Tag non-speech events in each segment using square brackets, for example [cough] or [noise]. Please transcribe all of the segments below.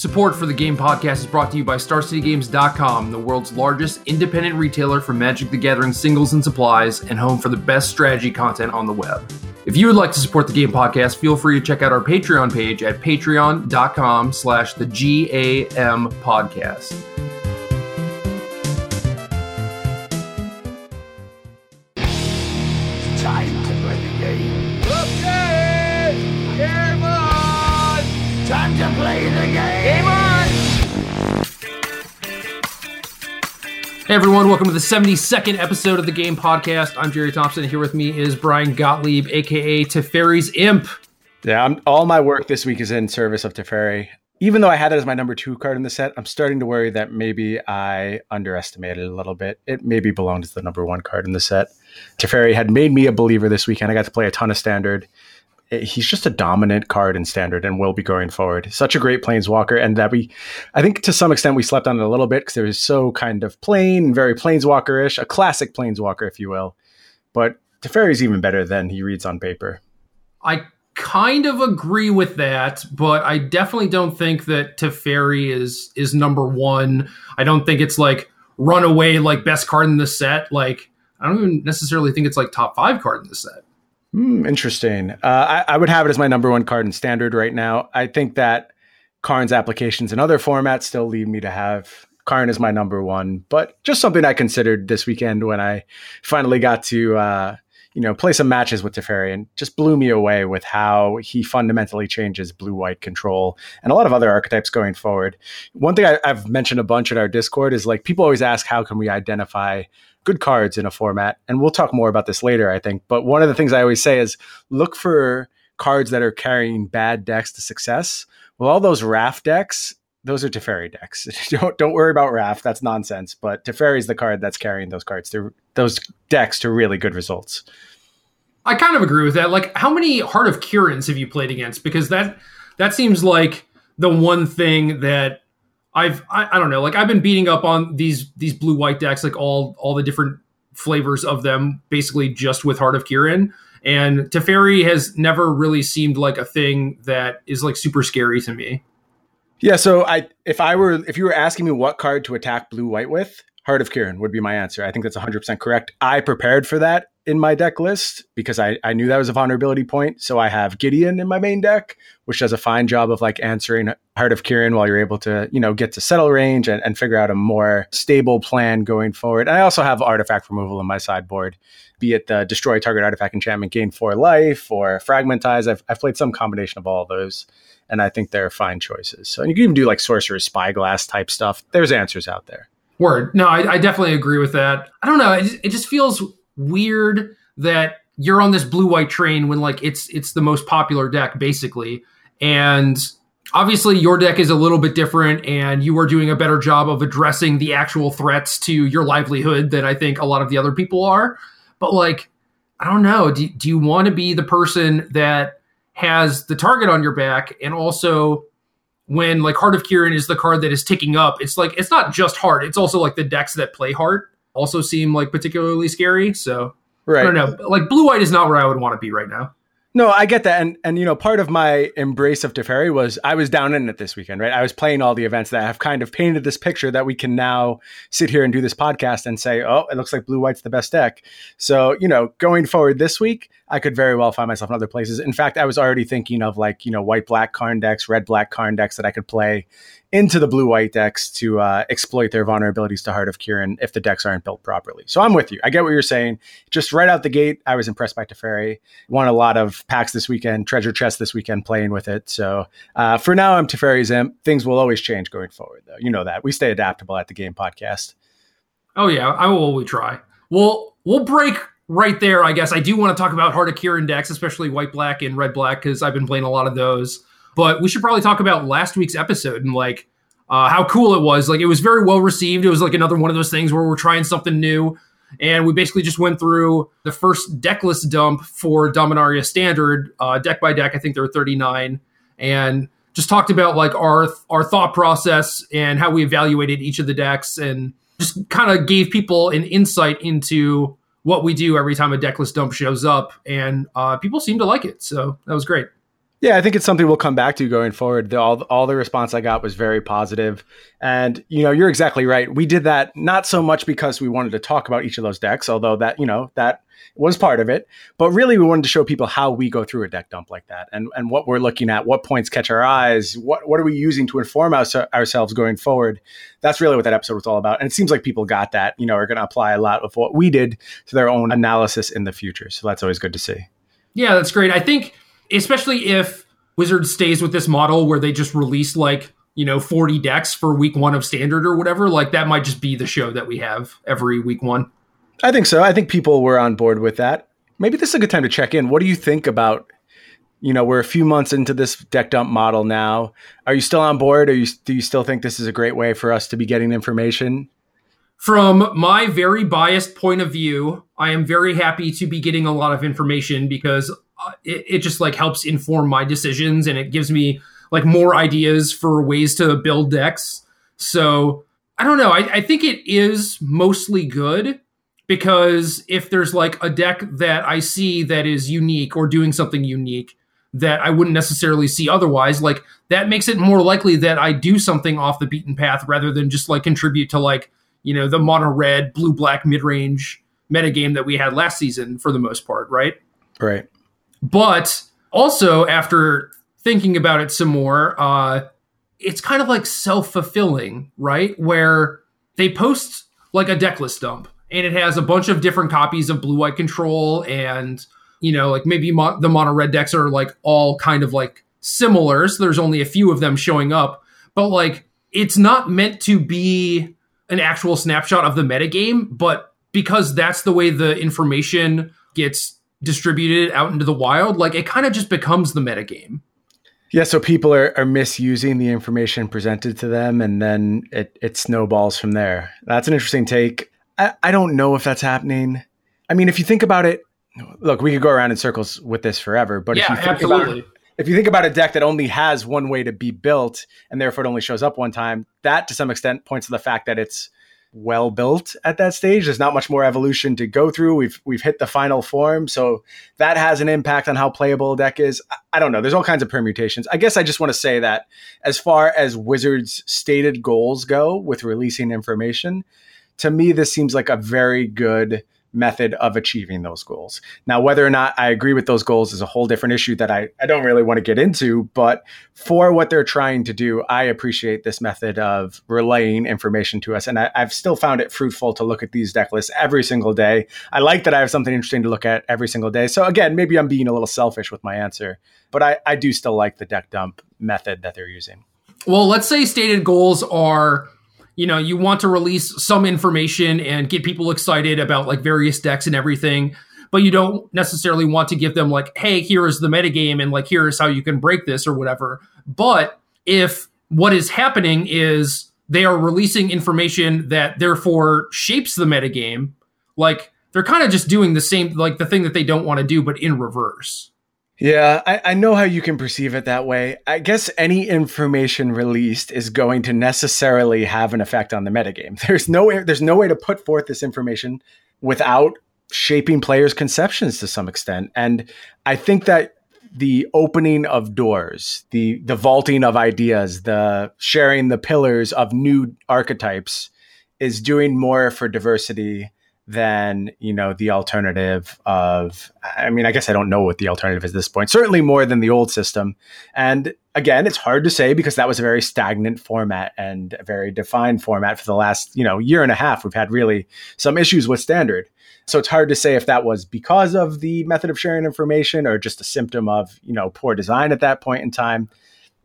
Support for the Game Podcast is brought to you by StarCityGames.com, the world's largest independent retailer for Magic the Gathering singles and supplies, and home for the best strategy content on the web. If you would like to support the Game Podcast, feel free to check out our Patreon page at patreon.com slash the GAM podcast. Hey everyone, welcome to the 72nd episode of the Game Podcast. I'm Jerry Thompson. Here with me is Brian Gottlieb, aka Teferi's Imp. Yeah, I'm, all my work this week is in service of Teferi. Even though I had it as my number two card in the set, I'm starting to worry that maybe I underestimated it a little bit. It maybe belonged as the number one card in the set. Teferi had made me a believer this weekend. I got to play a ton of standard. It- he's just a dominant card in standard and will be going forward. Such a great planeswalker, and that we, I think to some extent we slept on it a little bit because it was so kind of plain very planeswalker-ish, a classic planeswalker, if you will. But Teferi's even better than he reads on paper. I kind of agree with that, but I definitely don't think that Teferi is is number one. I don't think it's like runaway like best card in the set. Like I don't even necessarily think it's like top five card in the set. Hmm, interesting. Uh, I, I would have it as my number one card in standard right now. I think that Karn's applications in other formats still lead me to have Karn as my number one, but just something I considered this weekend when I finally got to, uh, you know, play some matches with Teferi and just blew me away with how he fundamentally changes blue white control and a lot of other archetypes going forward. One thing I, I've mentioned a bunch in our Discord is like people always ask, how can we identify good cards in a format. And we'll talk more about this later, I think. But one of the things I always say is look for cards that are carrying bad decks to success. Well, all those Raft decks, those are Teferi decks. [laughs] don't don't worry about Raft. That's nonsense. But Teferi is the card that's carrying those cards to those decks to really good results. I kind of agree with that. Like, how many Heart of Kirans have you played against? Because that that seems like the one thing that I've I, I don't know. Like, I've been beating up on these these blue white decks, like all all the different flavors of them, basically just with Heart of Kiran. And Teferi has never really seemed like a thing that is like super scary to me. Yeah, so I if I were if you were asking me what card to attack blue white with, Heart of Kiran would be my answer. I think that's 100% correct. I prepared for that in my deck list because I, I knew that was a vulnerability point. So I have Gideon in my main deck, which does a fine job of like answering Heart of Kiran while you're able to, you know, get to settle range and, and figure out a more stable plan going forward. And I also have artifact removal in my sideboard, be it the destroy target artifact enchantment, gain four life, or fragmentize. I've, I've played some combination of all of those. And I think they're fine choices. So you can even do like sorcerer's spyglass type stuff. There's answers out there. Word. No, I, I definitely agree with that. I don't know. It it just feels weird that you're on this blue white train when like it's it's the most popular deck basically, and obviously your deck is a little bit different, and you are doing a better job of addressing the actual threats to your livelihood than I think a lot of the other people are. But like, I don't know. Do, do you want to be the person that has the target on your back and also when like Heart of Kiran is the card that is ticking up, it's like it's not just Heart, it's also like the decks that play Heart also seem like particularly scary. So Right. I don't know. Like blue white is not where I would want to be right now. No, I get that, and and you know, part of my embrace of Teferi was I was down in it this weekend, right? I was playing all the events that have kind of painted this picture that we can now sit here and do this podcast and say, oh, it looks like blue white's the best deck. So you know, going forward this week, I could very well find myself in other places. In fact, I was already thinking of like you know white black Karn decks, red black Karn decks that I could play into the blue white decks to uh, exploit their vulnerabilities to Heart of Kiran if the decks aren't built properly. So I'm with you. I get what you're saying. Just right out the gate, I was impressed by Teferi. Won a lot of packs this weekend, treasure chest this weekend playing with it. So uh, for now, I'm Teferi's imp. Things will always change going forward, though. You know that. We stay adaptable at the game podcast. Oh yeah, I will always try. We'll we'll break right there. I guess I do want to talk about Heart of Kiran decks, especially white black and red black, because I've been playing a lot of those. But we should probably talk about last week's episode and like uh, how cool it was. Like it was very well received. It was like another one of those things where we're trying something new. And we basically just went through the first deck list dump for Dominaria Standard, uh, deck by deck. I think there were 39. And just talked about like our our thought process and how we evaluated each of the decks and just kind of gave people an insight into what we do every time a deck list dump shows up. And uh, people seem to like it. So that was great. Yeah, I think it's something we'll come back to going forward. The, all, all the response I got was very positive. And, you know, you're exactly right. We did that not so much because we wanted to talk about each of those decks, although that, you know, that was part of it. But really, we wanted to show people how we go through a deck dump like that and, and what we're looking at, what points catch our eyes, what, what are we using to inform us, ourselves going forward. That's really what that episode was all about. And it seems like people got that, you know, are going to apply a lot of what we did to their own analysis in the future. So that's always good to see. Yeah, that's great. I think especially if Wizard stays with this model where they just release like you know 40 decks for week one of standard or whatever like that might just be the show that we have every week one. I think so. I think people were on board with that. Maybe this is a good time to check in. What do you think about you know we're a few months into this deck dump model now. Are you still on board? Or you, do you still think this is a great way for us to be getting information? From my very biased point of view i am very happy to be getting a lot of information because it, it just like helps inform my decisions and it gives me like more ideas for ways to build decks. So I don't know. I, I think it is mostly good because if there's like a deck that I see that is unique or doing something unique that I wouldn't necessarily see otherwise, like that makes it more likely that I do something off the beaten path rather than just like contribute to like, you know, the mono red, blue black mid range metagame that we had last season for the most part, right? Right. But also, after thinking about it some more, uh, it's kind of like self fulfilling, right? Where they post like a deck list dump and it has a bunch of different copies of blue white control and you know like maybe mo- the mono red decks are like all kind of like similar so there's only a few of them showing up but like it's not meant to be an actual snapshot of the metagame but because that's the way the information gets distributed out into the wild, like it kind of just becomes the metagame. Yeah, so people are, are misusing the information presented to them and then it, it snowballs from there. That's an interesting take. I, I don't know if that's happening. I mean, if you think about it, look, we could go around in circles with this forever, but yeah, if you think absolutely. about if you think about a deck that only has one way to be built and therefore it only shows up one time, that to some extent points to the fact that it's well built at that stage. There's not much more evolution to go through. We've we've hit the final form, so that has an impact on how playable a deck is. I, I don't know. There's all kinds of permutations. I guess I just want to say that as far as Wizards' stated goals go with releasing information, to me this seems like a very good method of achieving those goals. Now, whether or not I agree with those goals is a whole different issue that I, I don't really want to get into. But for what they're trying to do, I appreciate this method of relaying information to us. And I, have still found it fruitful to look at these deck lists every single day. I like that I have something interesting to look at every single day. So, again, maybe I'm being a little selfish with my answer, but I, I do still like the deck dump method that they're using. Well, let's say stated goals are you know, you want to release some information and get people excited about like various decks and everything, but you don't necessarily want to give them like, hey, here is the metagame and like here is how you can break this or whatever. But if what is happening is they are releasing information that therefore shapes the metagame, like they're kind of just doing the same like the thing that they don't want to do, but in reverse. Yeah, I, I, know how you can perceive it that way. I guess any information released is going to necessarily have an effect on the metagame. [laughs] There's no way, there's no way to put forth this information without shaping players' conceptions to some extent. And I think that the opening of doors, the the vaulting of ideas, the sharing the pillars of new archetypes is doing more for diversity than you know the alternative of i mean i guess i don't know what the alternative is at this point certainly more than the old system. And again it's hard to say because that was a very stagnant format and a very defined format for the last you know year and a half. We've had really some issues with standard. So it's hard to say if that was because of the method of sharing information or just a symptom of you know poor design at that point in time.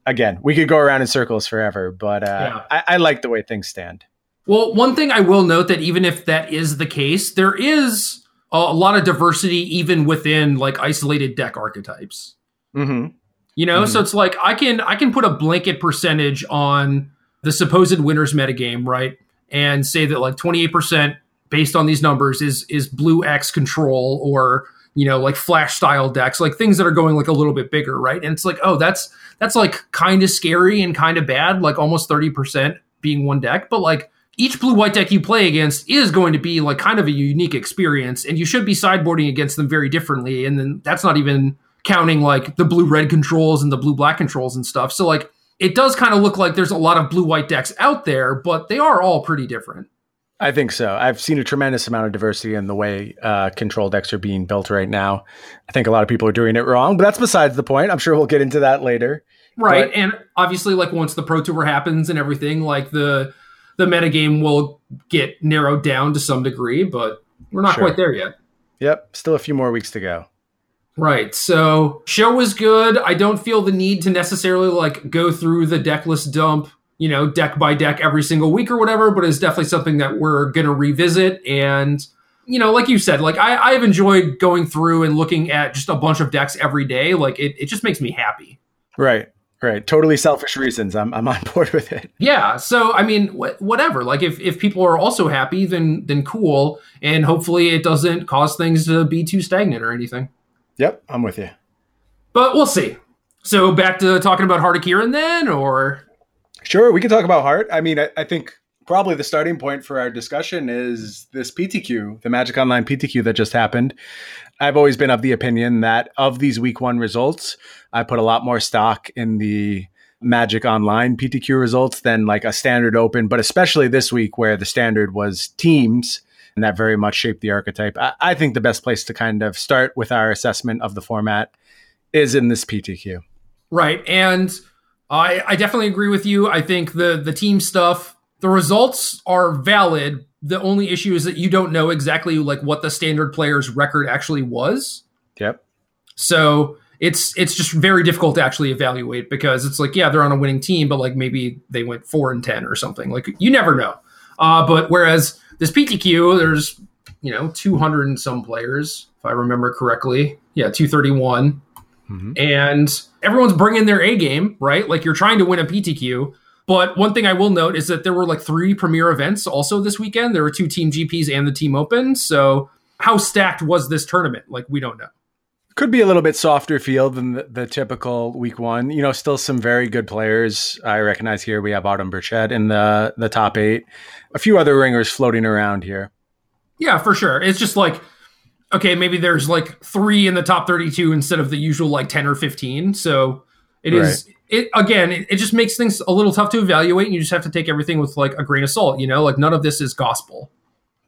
Again we could go around in circles forever but uh, yeah. I, I like the way things stand well, one thing I will note that even if that is the case, there is a, lot of diversity even within like isolated deck archetypes. Mm-hmm. You know, mm-hmm. so it's like I can I can put a blanket percentage on the supposed winners metagame, right? And say that like 28% based on these numbers is is blue X control or you know like flash style decks like things that are going like a little bit bigger right and it's like oh that's that's like kind of scary and kind of bad like almost 30% being one deck but like each blue white deck you play against is going to be like kind of a unique experience and you should be sideboarding against them very differently and then that's not even counting like the blue red controls and the blue black controls and stuff. So like it does kind of look like there's a lot of blue white decks out there, but they are all pretty different. I think so. I've seen a tremendous amount of diversity in the way uh, control decks are being built right now. I think a lot of people are doing it wrong, but that's besides the point. I'm sure we'll get into that later. Right. But- and obviously like once the pro tour happens and everything, like the the metagame will get narrowed down to some degree, but we're not Sure. quite there yet. Yep, still a few more weeks to go. Right. So show was good. I don't feel the need to necessarily like go through the deck list dump, you know, deck by deck every single week or whatever, but it's definitely something that we're gonna revisit. And, you know, like you said, like I, I've enjoyed going through and looking at just a bunch of decks every day. Like it, it just makes me happy. Right, right. Totally selfish reasons. I'm I'm on [laughs] board with it. Yeah. So I mean, wh- whatever. Like if if people are also happy, then then cool. And hopefully it doesn't cause things to be too stagnant or anything. Yep, I'm with you. But we'll see. So back to talking about Heart of Kiran then, or Sure, we can talk about heart. I mean, I, I think probably the starting point for our discussion is this PTQ, the Magic Online PTQ that just happened. I've always been of the opinion that of these week one results, I put a lot more stock in the Magic Online PTQ results than like a standard open, but especially this week where the standard was teams and that very much shaped the archetype. I, I think the best place to kind of start with our assessment of the format is in this PTQ. Right. And I, I definitely agree with you. I think the the team stuff, the results are valid. The only issue is that you don't know exactly like what the standard player's record actually was. Yep. So it's it's just very difficult to actually evaluate because it's like, yeah, they're on a winning team, but like maybe they went four and ten or something. Like you never know. Uh, but whereas this PTQ, there's you know 200 and some players, if I remember correctly. Yeah, 231 Mhm. and everyone's bringing their A game, right? Like you're trying to win a PTQ. But one thing I will note is that there were like three premier events also this weekend. There were two team GPs and the team open. So how stacked was this tournament? Like we don't know. Could be a little bit softer field than the, the typical week one. You know, still some very good players. I recognize here we have Autumn Burchett in the the top eight. A few other ringers floating around here. Yeah, for sure. It's just like, okay, maybe there's like three in the top 32 instead of the usual like 10 or 15. So it is, it again, it, it just makes things a little tough to evaluate. And you just have to take everything with like a grain of salt, you know, like none of this is gospel.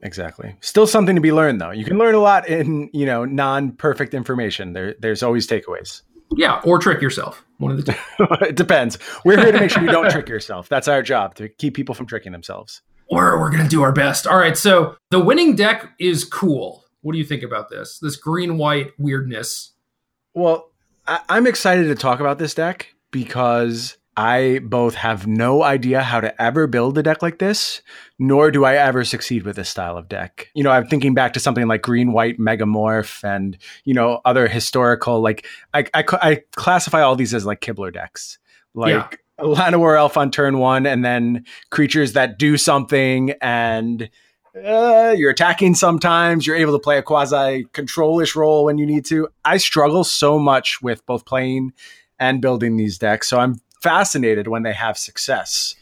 Exactly. Still something to be learned though. You can learn a lot in, you know, non-perfect information. There there's always takeaways. Yeah, or trick yourself. One of the two. [laughs] it depends. We're here to make sure you don't trick yourself. That's our job to keep people from tricking themselves. Or we're going to do our best. All right. So the winning deck is cool. What do you think about this? This green white weirdness. Well, I, I'm excited to talk about this deck because I both have no idea how to ever build a deck like this, nor do I ever succeed with this style of deck. You know, I'm thinking back to something like Green White Megamorph and, you know, other historical, like, I, I, I classify all these as like Kibler decks. Like, Yeah. Llanowar Elf on turn one, and then creatures that do something and uh, you're attacking sometimes. You're able to play a quasi controlish role when you need to. I struggle so much with both playing and building these decks, so I'm fascinated when they have success.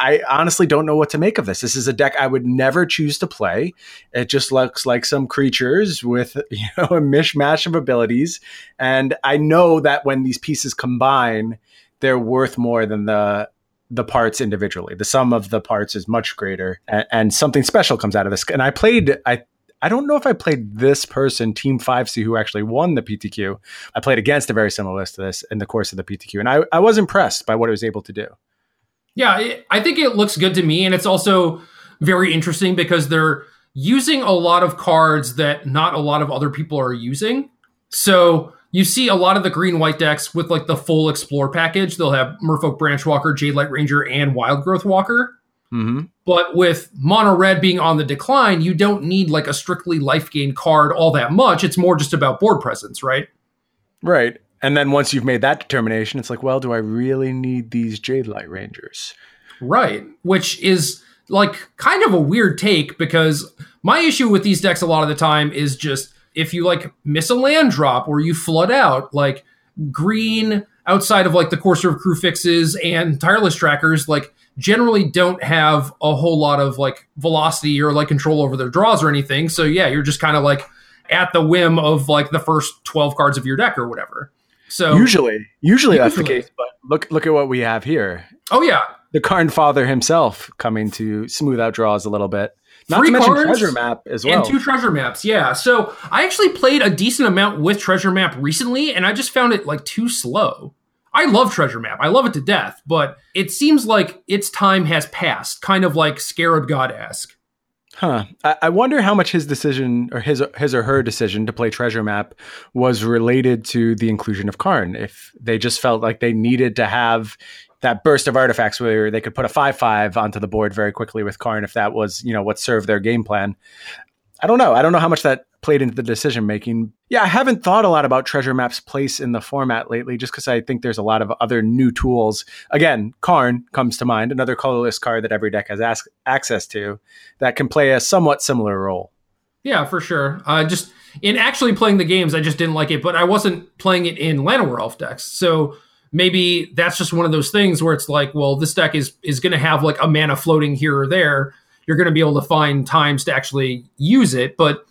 I honestly don't know what to make of this. This is a deck I would never choose to play. It just looks like some creatures with [laughs] you know a mishmash of abilities, and I know that when these pieces combine, they're worth more than the the parts individually. The sum of the parts is much greater, and, and something special comes out of this. And I played, I I don't know if I played this person, Team Five C, who actually won the PTQ. I played against a very similar list to this in the course of the PTQ, and I, I was impressed by what it was able to do. Yeah, it, I think it looks good to me, and it's also very interesting because they're using a lot of cards that not a lot of other people are using. So you see a lot of the green white decks with like the full explore package. They'll have Merfolk Branchwalker, Jadelight Ranger, and Wildgrowth Walker. Mm-hmm. But with mono red being on the decline, you don't need like a strictly life gain card all that much. It's more just about board presence, right? Right. And then once you've made that determination, it's like, well, do I really need these Jadelight Rangers? Right. Which is like kind of a weird take because my issue with these decks a lot of the time is just if you like miss a land drop or you flood out, like green outside of like the Courser of Kruphix and tireless trackers, like generally don't have a whole lot of like velocity or like control over their draws or anything. So yeah, you're just kind of like at the whim of like the first 12 cards of your deck or whatever. So usually, usually that's the case. But look, look at what we have here. oh yeah, The Karn father himself coming to smooth out draws a little bit. Not Three to mention cards treasure map as well. and two treasure maps. Yeah. So I actually played a decent amount with treasure map recently, and I just found it like too slow. I love treasure map. I love it to death, but it seems like its time has passed, kind of like Scarab God esque. Huh. I, I wonder how much his decision or his his or her decision to play treasure map was related to the inclusion of Karn. If they just felt like they needed to have that burst of artifacts where they could put a five five onto the board very quickly with Karn, if that was you know what served their game plan. I don't know. I don't know how much that played into the decision making. Yeah, I haven't thought a lot about treasure map's place in the format lately, just because I think there's a lot of other new tools. Again, Karn comes to mind, another colorless card that every deck has as- access to that can play a somewhat similar role. Yeah, for sure. Uh, just in actually playing the games, I just didn't like it, but I wasn't playing it in Llanowar decks. So maybe that's just one of those things where it's like, well, this deck is is going to have like a mana floating here or there. You're going to be able to find times to actually use it, but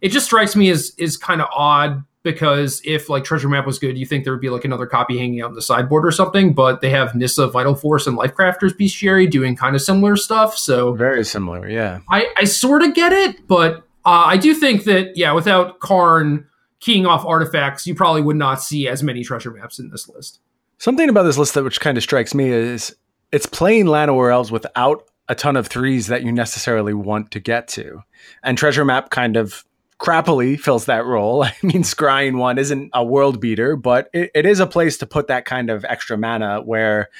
it just strikes me as is kind of odd because if like Treasure Map was good, you think there would be like another copy hanging out in the sideboard or something. But they have Nissa, Vital Force, and Lifecrafters Bestiary doing kind of similar stuff. So Very similar, yeah. I, I sort of get it, but uh, I do think that yeah, without Karn keying off artifacts, you probably would not see as many treasure maps in this list. Something about this list that which kind of strikes me is it's playing Llanowar Elves without a ton of threes that you necessarily want to get to. And Treasure Map kind of crappily fills that role. [laughs] I mean, scrying one isn't a world beater, but it, it is a place to put that kind of extra mana where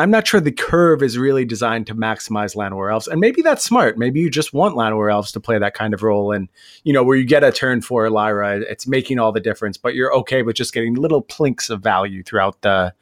I'm not sure the curve is really designed to maximize Llanowar Elves. And maybe that's smart. Maybe you just want Llanowar Elves to play that kind of role. And, you know, where you get a turn for Lyra, it's making all the difference, but you're okay with just getting little plinks of value throughout the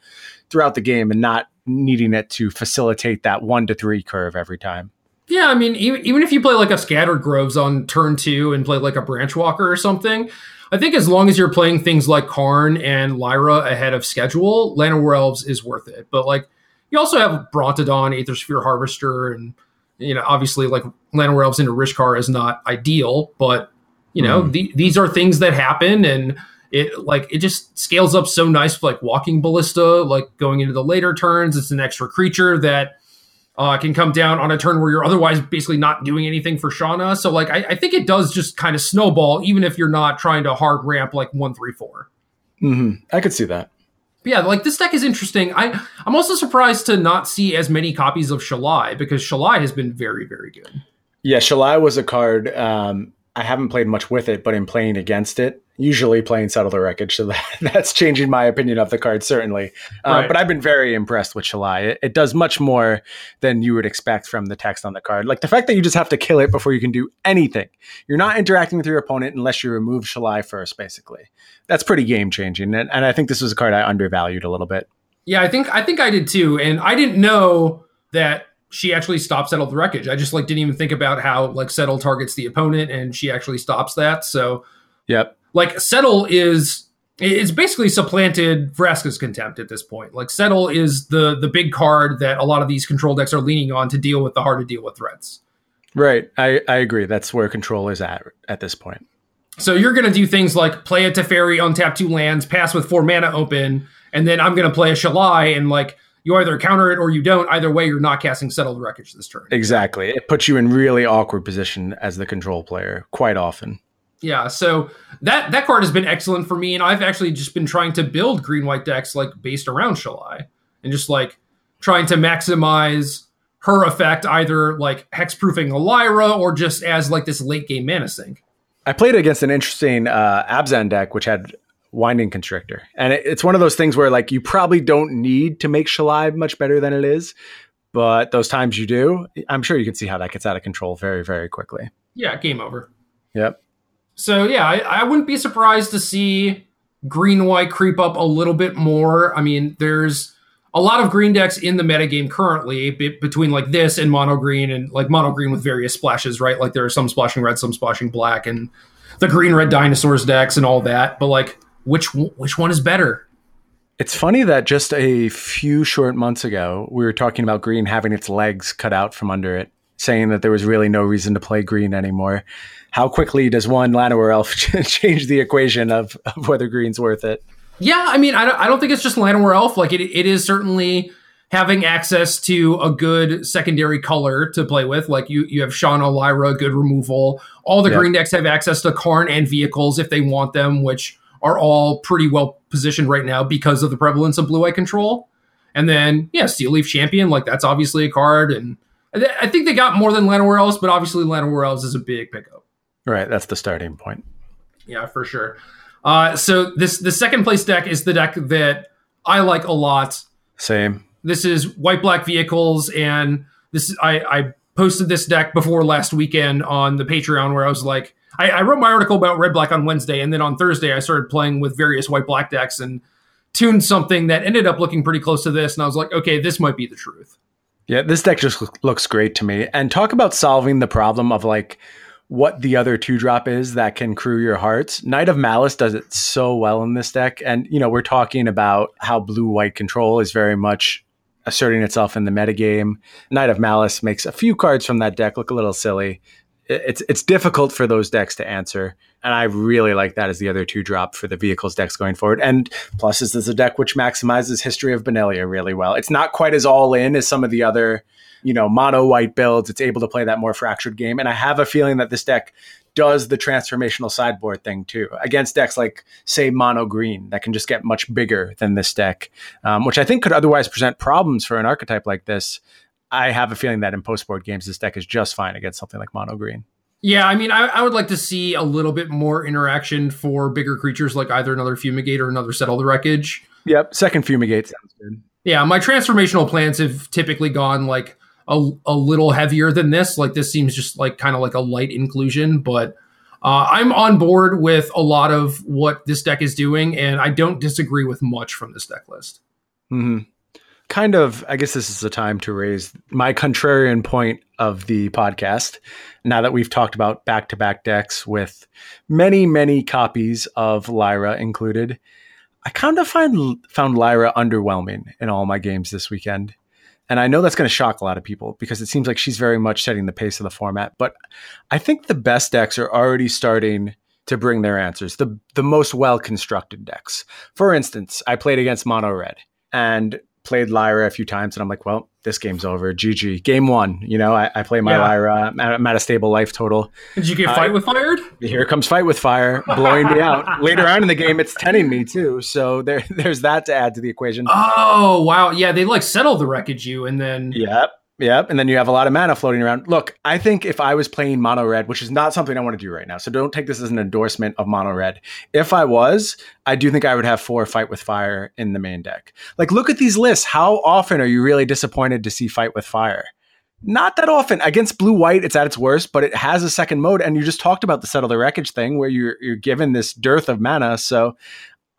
throughout the game and not needing it to facilitate that one to three curve every time. Yeah, I mean, even, even if you play like a Scattered Groves on turn two and play like a Branchwalker or something, I think as long as you're playing things like Karn and Lyra ahead of schedule, Land Llanowar Elves is worth it. But like, you also have Brontodon, Aethersphere Harvester, and you know, obviously like Land Llanowar Elves into Rishkar is not ideal, but you know, hmm. the, these are things that happen and it like it just scales up so nice like walking ballista like going into the later turns it's an extra creature that uh, can come down on a turn where you're otherwise basically not doing anything for Shauna. So like I, I think it does just kind of snowball, even if you're not trying to hard ramp like one three four. Mm-hmm. I could see that. But yeah, like this deck is interesting. I I'm also surprised to not see as many copies of Shalai because Shalai has been very very good. Yeah, Shalai was a card. Um, I haven't played much with it, but in playing against it, usually playing Settle the Wreckage, so [laughs] that, that's changing my opinion of the card, certainly. Uh, Right. But I've been very impressed with Shalai. It, it does much more than you would expect from the text on the card. Like the fact that you just have to kill it before you can do anything. You're not interacting with your opponent unless you remove Shalai first, basically. That's pretty game changing. And, and I think this was a card I undervalued a little bit. Yeah, I think I think I did too, and I didn't know that she actually stopped settle the wreckage. I just like didn't even think about how like settle targets the opponent, and she actually stops that. So Yep. like settle is it's basically supplanted Vraska's contempt at this point. Like settle is the the big card that a lot of these control decks are leaning on to deal with the hard to deal with threats. Right. I, I agree. That's where control is at at this point. So you're gonna do things like play a Teferi, untap two lands, pass with four mana open, and then I'm gonna play a Shalai and like you either counter it or you don't. Either way, you're not casting settle the wreckage this turn. Exactly. It puts you in really awkward position as the control player quite often. Yeah, so that that card has been excellent for me, and I've actually just been trying to build green white decks like based around Shalai, and just like trying to maximize her effect, either like hexproofing a Lyra or just as like this late game mana sink. I played against an interesting uh, Abzan deck, which had Winding Constrictor. And it, it's one of those things where, like, you probably don't need to make Shalai much better than it is. But those times you do, I'm sure you can see how that gets out of control very, very quickly. Yeah, game over. Yep. So yeah, I, I wouldn't be surprised to see green white creep up a little bit more. I mean, there's a lot of green decks in the metagame currently be- between like this and mono green and like mono green with various splashes, right? Like there are some splashing red, some splashing black, and the green red dinosaurs decks and all that. But like, which which one is better? It's funny that just a few short months ago, we were talking about green having its legs cut out from under it, saying that there was really no reason to play green anymore. How quickly does one Llanowar elf [laughs] change the equation of, of whether green's worth it? Yeah, I mean, I don't, I don't think it's just Llanowar Elf. Like, it, it is certainly having access to a good secondary color to play with. Like, you, you have Shanna, Lyra, good removal. All the Yeah. green decks have access to Karn and vehicles if they want them, which are all pretty well positioned right now because of the prevalence of blue eye control. And then, yeah, Steel Leaf Champion, like, that's obviously a card. And I th- I think they got more than Llanowar Elves, but obviously Llanowar Elves is a big pickup. Right, that's the starting point. Yeah, for sure. Uh, so this the second place deck is the deck that I like a lot. Same. This is white black vehicles, and this I, I posted this deck before last weekend on the Patreon where I was like, I, I wrote my article about red black on Wednesday, and then on Thursday I started playing with various white black decks and tuned something that ended up looking pretty close to this, and I was like, okay, this might be the truth. Yeah, this deck just looks great to me. And talk about solving the problem of like what the other two drop is that can crew your hearts. Knight of Malice does it so well in this deck. And, you know, we're talking about how blue white control is very much asserting itself in the metagame. Knight of Malice makes a few cards from that deck look a little silly. It- It's it's difficult for those decks to answer, and I really like that as the other two drop for the vehicles decks going forward. And plus, this is a deck which maximizes history of Benalia really well. It's not quite as all in as some of the other, you know, mono white builds. It's able to play that more fractured game, and I have a feeling that this deck does the transformational sideboard thing too against decks like say mono green that can just get much bigger than this deck, um, which I think could otherwise present problems for an archetype like this. I have a feeling that in post board games, this deck is just fine against something like mono green. Yeah, I mean, I, I would like to see a little bit more interaction for bigger creatures like either another Fumigate or another Settle the Wreckage. Yep, second fumigate sounds good. Yeah, my transformational plans have typically gone like a, a little heavier than this. Like this seems just like kind of like a light inclusion, but uh, I'm on board with a lot of what this deck is doing, and I don't disagree with much from this deck list. hmm Kind of, I guess this is the time to raise my contrarian point of the podcast. Now that we've talked about back to back decks with many, many copies of Lyra included, I kind of find found Lyra underwhelming in all my games this weekend. And I know that's going to shock a lot of people because it seems like she's very much setting the pace of the format. But I think the best decks are already starting to bring their answers, the, the most well constructed decks. For instance, I played against Mono Red and played Lyra a few times, and I'm like, well, this game's over. GG. Game one. You know, I, I play my Yeah. Lyra. I'm at, I'm at a stable life total. Did you get I- fight with fired? Here comes Fight with Fire, blowing me out. [laughs] Later on in the game, it's tenning me too. So there, [laughs] there's that to add to the equation. Oh wow, yeah, they like settle the wreckage you, and then Yep. Yep. And then you have a lot of mana floating around. Look, I think if I was playing mono red, which is not something I want to do right now, so don't take this as an endorsement of mono red. If I was, I do think I would have four fight with fire in the main deck. Like, look at these lists. How often are you really disappointed to see fight with fire? Not that often. Against blue white, it's at its worst, but it has a second mode. And you just talked about the settle the wreckage thing where you're you're given this dearth of mana. So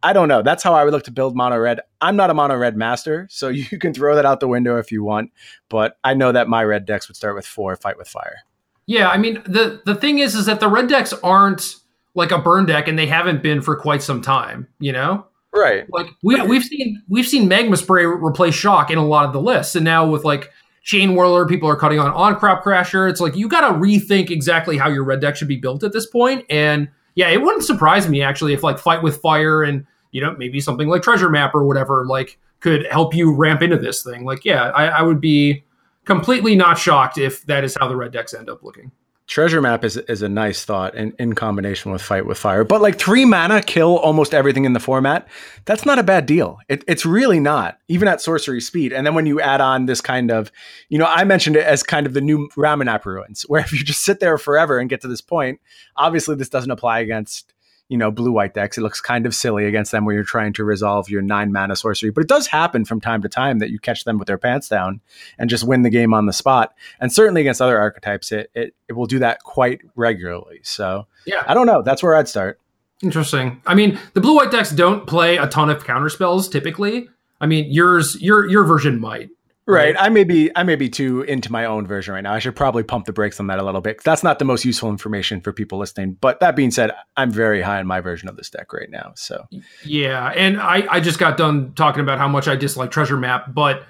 I don't know. That's how I would look to build mono red. I'm not a mono red master, so [laughs] you can throw that out the window if you want. But I know that my red decks would start with four fight with fire. Yeah, I mean the the thing is is that the red decks aren't like a burn deck and they haven't been for quite some time, you know? Right. Like we we've seen we've seen magma spray replace shock in a lot of the lists and now with like Chainwhirler people are cutting on on crop crasher it's like you got to rethink exactly how your red deck should be built at this point and yeah it wouldn't surprise me actually if like fight with fire and you know maybe something like treasure map or whatever like could help you ramp into this thing. Like yeah I, I would be completely not shocked if that is how the red decks end up looking Treasure map is is a nice thought in, in combination with fight with fire. But like three mana kill almost everything in the format. That's not a bad deal. It, it's really not, even at sorcery speed. And then when you add on this kind of, you know, I mentioned it as kind of the new Ramunap Ruins, [laughs] where if you just sit there forever and get to this point, obviously this doesn't apply against you know, blue white decks. It looks kind of silly against them where you're trying to resolve your nine mana sorcery. But it does happen from time to time that you catch them with their pants down and just win the game on the spot. And certainly against other archetypes, it it, it will do that quite regularly. So Yeah. I don't know. That's where I'd start. Interesting. I mean, the blue white decks don't play a ton of counter spells typically. I mean, yours your your version might. Right. I may be I may be too into my own version right now. I should probably pump the brakes on that a little bit. That's not the most useful information for people listening. But that being said, I'm very high on my version of this deck right now. So Yeah, and I I just got done talking about how much I dislike treasure map, but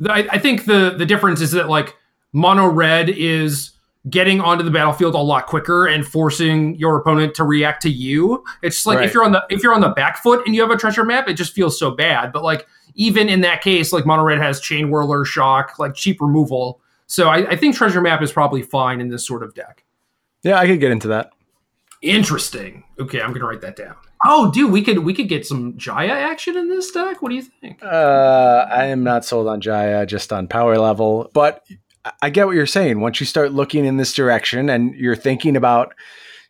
the, I, I think the the difference is that like mono red is getting onto the battlefield a lot quicker and forcing your opponent to react to you. It's just like Right. if you're on the if you're on the back foot and you have a treasure map, it just feels so bad. But like even in that case, like mono red has Chainwhirler, shock, like cheap removal. So I, I think treasure map is probably fine in this sort of deck. Yeah, I could get into that. Interesting. Okay, I'm gonna write that down. Oh, dude, we could we could get some Jaya action in this deck. What do you think? Uh, I am not sold on Jaya, just on power level. But I- I get what you're saying. Once you start looking in this direction and you're thinking about,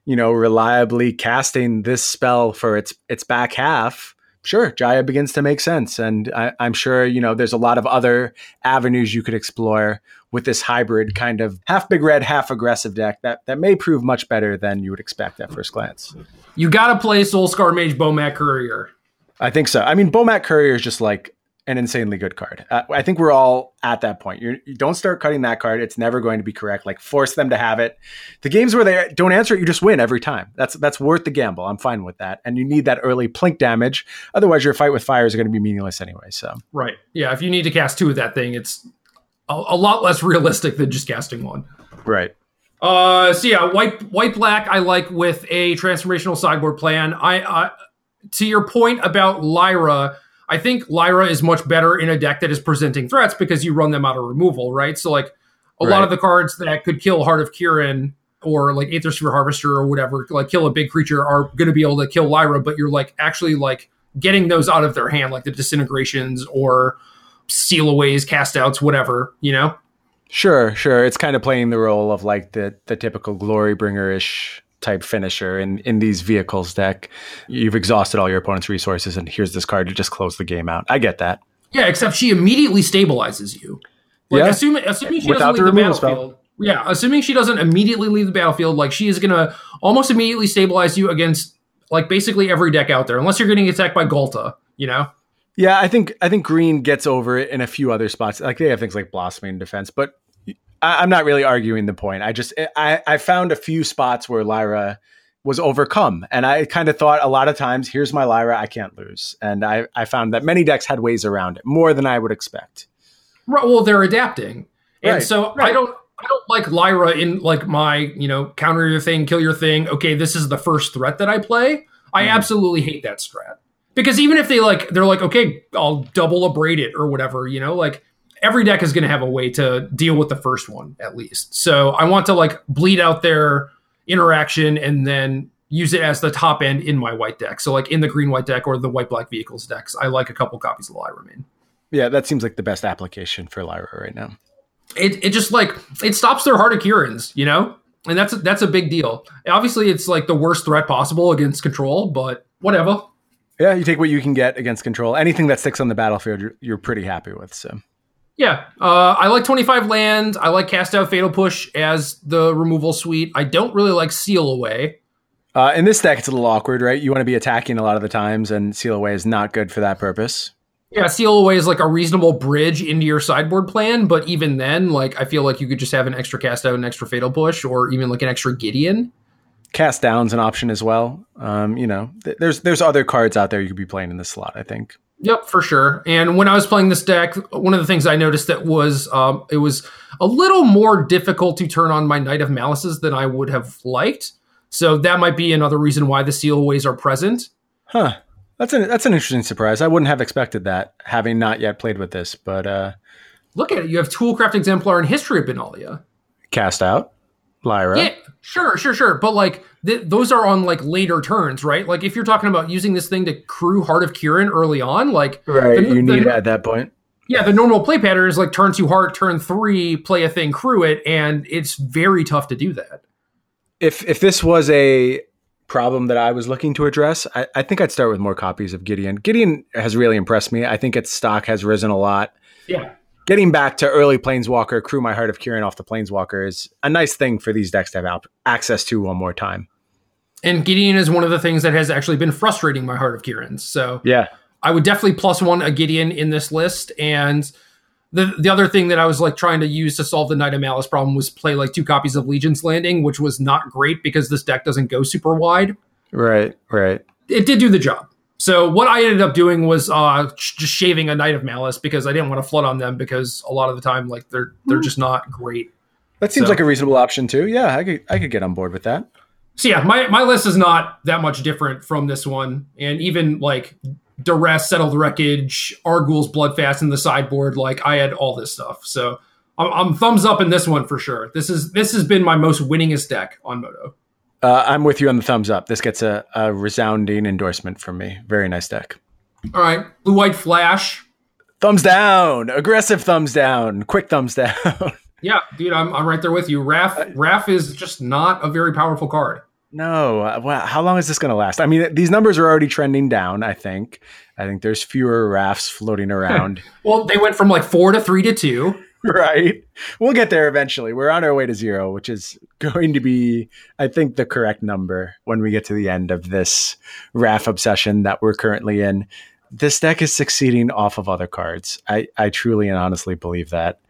you know, reliably casting this spell for its its back half, sure, Jaya begins to make sense. And I, I'm sure you know there's a lot of other avenues you could explore with this hybrid kind of half big red, half aggressive deck that that may prove much better than you would expect at first glance. You gotta play Soulscar Mage Bomat Courier. I think so. I mean, Bomat Courier is just like an insanely good card. Uh, I think we're all at that point. You're, you don't start cutting that card; it's never going to be correct. Like force them to have it. The games where they don't answer it, you just win every time. That's that's worth the gamble. I'm fine with that. And you need that early plink damage. Otherwise, your fight with fire is going to be meaningless anyway. So Right. Yeah, if you need to cast two of that thing, it's a, a lot less realistic than just casting one. right. Uh, so yeah, white white black I like with a transformational sideboard plan. I uh, to your point about Lyra, I think Lyra is much better in a deck that is presenting threats because you run them out of removal, right? So like a lot of the cards that could kill Heart of Kiran or like Aethersphere Harvester or whatever, like kill a big creature, are going to be able to kill Lyra, but you're like actually like getting those out of their hand, like the disintegrations or seal aways, cast outs, whatever, you know? Sure, sure. It's kind of playing the role of like the the typical glory bringer ish type finisher in in these vehicles deck. You've exhausted all your opponent's resources, and here's this card to just close the game out. I get that. Yeah, except she immediately stabilizes you. Like Yeah. assuming assuming she Without doesn't the leave the spell. battlefield. Yeah, assuming she doesn't immediately leave the battlefield, like she is gonna almost immediately stabilize you against like basically every deck out there, unless you're getting attacked by Ghalta, you know? Yeah, I think I think Green gets over it in a few other spots. Like they have things like blossoming defense, but I, I'm not really arguing the point. I just I I found a few spots where Lyra was overcome, and I kind of thought a lot of times, here's my Lyra, I can't lose, and I I found that many decks had ways around it more than I would expect. Right, well, they're adapting. And Right, so I don't I don't like Lyra in like my, you know, counter your thing, kill your thing. Okay, this is the first threat that I play. I Mhm. absolutely hate that strat. Because even if they like they're like, okay, I'll double abrade it or whatever, you know, like every deck is gonna have a way to deal with the first one at least. So I want to like bleed out their interaction and then use it as the top end in my white deck. So like in the green white deck or the white black vehicles decks, I like a couple copies of Lyra main. Yeah, that seems like the best application for Lyra right now. it it just like it stops their heart of Kirans, you know, and that's that's a big deal. Obviously, it's like the worst threat possible against control, but whatever. Yeah, you take what you can get against control. Anything that sticks on the battlefield, you're, you're pretty happy with. So Yeah, uh, I like twenty five land. I like cast out fatal push as the removal suite. I don't really like seal away. uh, in this deck, it's a little awkward, right? You want to be attacking a lot of the times, and seal away is not good for that purpose. Yeah, seal away is like a reasonable bridge into your sideboard plan, but even then, like I feel like you could just have an extra cast out, an extra fatal push, or even like an extra Gideon. Cast down's an option as well. Um, you know, th- there's there's other cards out there you could be playing in this slot. I think. Yep, for sure. And when I was playing this deck, one of the things I noticed that was um, it was a little more difficult to turn on my Knight of Malices than I would have liked. So that might be another reason why the sealaways are present. Huh. That's an that's an interesting surprise. I wouldn't have expected that, having not yet played with this. But uh, Look at it. You have Toolcraft Exemplar and History of Benalia. cast out, Lyra. Yeah, sure, sure, sure. But like th- those are on like later turns, right? Like if you're talking about using this thing to crew Heart of Kiran early on, like Right. the- you need the- it at that point. Yeah, the normal play pattern is like turn two heart, turn three, play a thing, crew it, and it's very tough to do that. If if this was a problem that I was looking to address, I, I think I'd start with more copies of Gideon. Gideon has really impressed me. I think its stock has risen a lot. Yeah. Getting back to early Planeswalker, crew my heart of Kiran off the Planeswalker is a nice thing for these decks to have out- access to one more time. And Gideon is one of the things that has actually been frustrating my Heart of Kiran's. So Yeah. I would definitely plus one a Gideon in this list. And the the other thing that I was like trying to use to solve the Knight of Malice problem was play like two copies of Legion's Landing, which was not great because this deck doesn't go super wide. Right, right. It did do the job. So what I ended up doing was uh, sh- just shaving a Knight of Malice because I didn't want to flood on them because a lot of the time like they're they're just not great. That seems So- like a reasonable option too. Yeah, I could I could get on board with that. So yeah, my, my list is not that much different from this one. And even like Duress, Settle the Wreckage, Arguel's Blood Fast in the sideboard, like I had all this stuff. So I'm, I'm thumbs up in this one for sure. This is this has been my most winningest deck on Moto. Uh, I'm with you on the thumbs up. This gets a, a resounding endorsement from me. Very nice deck. All right, Blue White Flash. Thumbs down. Aggressive thumbs down. Quick thumbs [laughs] down. Yeah, dude, I'm, I'm right there with you. Raff Raff is just not a very powerful card. no. Uh, wow, how long is this going to last? I mean, these numbers are already trending down. I think. I think there's fewer Raffs floating around. [laughs] Well, they went from like four to three to two. [laughs] right. We'll get there eventually. We're on our way to zero, which is going to be, I think, the correct number when we get to the end of this Raff obsession that we're currently in. This deck is succeeding off of other cards. I, I truly and honestly believe that.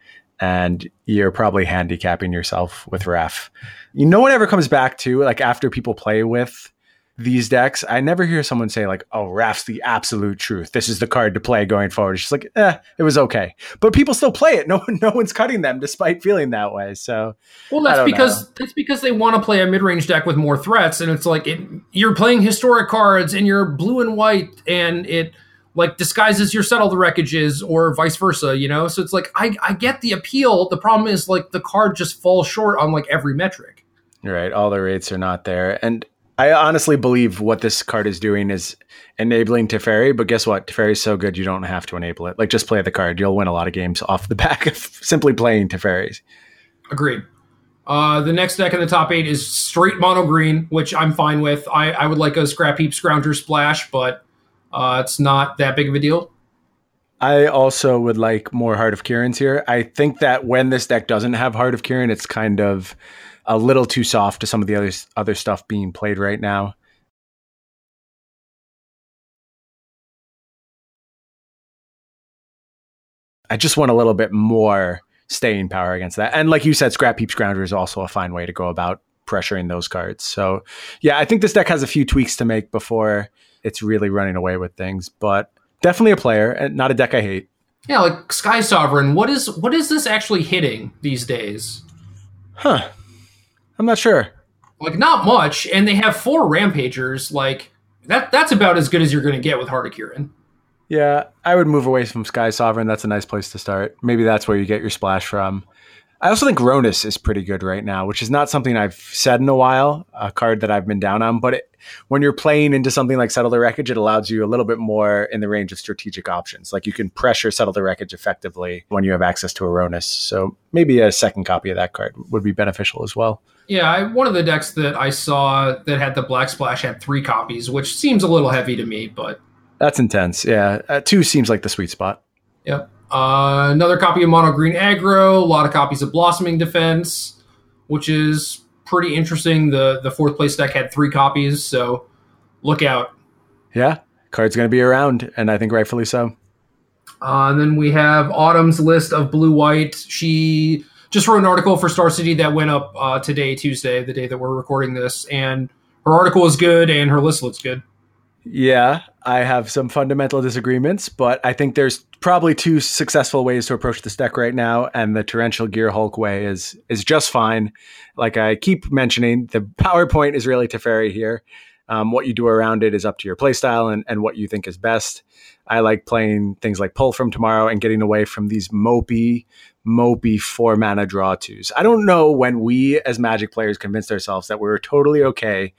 And you're probably handicapping yourself with Raff. You know what ever comes back to, like after people play with these decks, I never hear someone say like, "Oh, Raff's the absolute truth. This is the card to play going forward." It's just like, eh, it was okay, but people still play it. [laughs] No no one's cutting them, despite feeling that way. So, Well, that's because that's because they want to play a mid-range deck with more threats, and it's like it, you're playing historic cards and you're blue and white, and it like disguises your settle the wreckages or vice versa, you know. So it's like I I get the appeal. The problem is like the card just falls short on like every metric. right, all the rates are not there, and I honestly believe what this card is doing is enabling Teferi. But guess what? Teferi's so good you don't have to enable it. Like, just play the card. You'll win a lot of games off the [laughs] back of simply playing Teferi's. Agreed. Uh, the next deck in the top eight is straight mono green, which I'm fine with. I, I would like a scrap heap scrounger splash, but uh, it's not that big of a deal. I also would like more Heart of Kiran's here. I think that when this deck doesn't have Heart of Kiran, it's kind of a little too soft to some of the other other stuff being played right now. I just want a little bit more staying power against that. And like you said, Scrap Heap Scrounger is also a fine way to go about pressuring those cards. So yeah, I think this deck has a few tweaks to make before it's really running away with things, but definitely a player and not a deck I hate. Yeah, like Sky Sovereign. What is what is this actually hitting these days? Huh. I'm not sure. Like not much, and they have four Rampagers. Like that that's about as good as you're going to get with Heart of Kiran. Yeah, I would move away from Sky Sovereign. That's a nice place to start. Maybe that's where you get your splash from. I also think Rhonas is pretty good right now, which is not something I've said in a while, a card that I've been down on. But it, when you're playing into something like Settle the Wreckage, it allows you a little bit more in the range of strategic options. Like you can pressure Settle the Wreckage effectively when you have access to a Rhonas. So maybe a second copy of that card would be beneficial as well. Yeah, I, one of the decks that I saw that had the Black Splash had three copies, which seems a little heavy to me, but That's intense. Yeah. Uh, two seems like the sweet spot. Yep. Uh, another copy of Mono Green Aggro, a lot of copies of Blossoming Defense, which is pretty interesting. The the fourth place deck had three copies, so look out. Yeah. Card's going to be around, and I think rightfully so. Uh, and then we have Autumn's list of blue white. She just wrote an article for Star City that went up uh, today, Tuesday, the day that we're recording this, and her article is good and her list looks good. Yeah, I have some fundamental disagreements, but I think there's probably two successful ways to approach this deck right now, and the Torrential Gearhulk way is is just fine. Like I keep mentioning, the PowerPoint is really Teferi here. Um, what you do around it is up to your playstyle and, and what you think is best. I like playing things like Pull from Tomorrow and getting away from these mopey, mopey four mana draw twos. I don't know when we as Magic players convinced ourselves that we were totally okay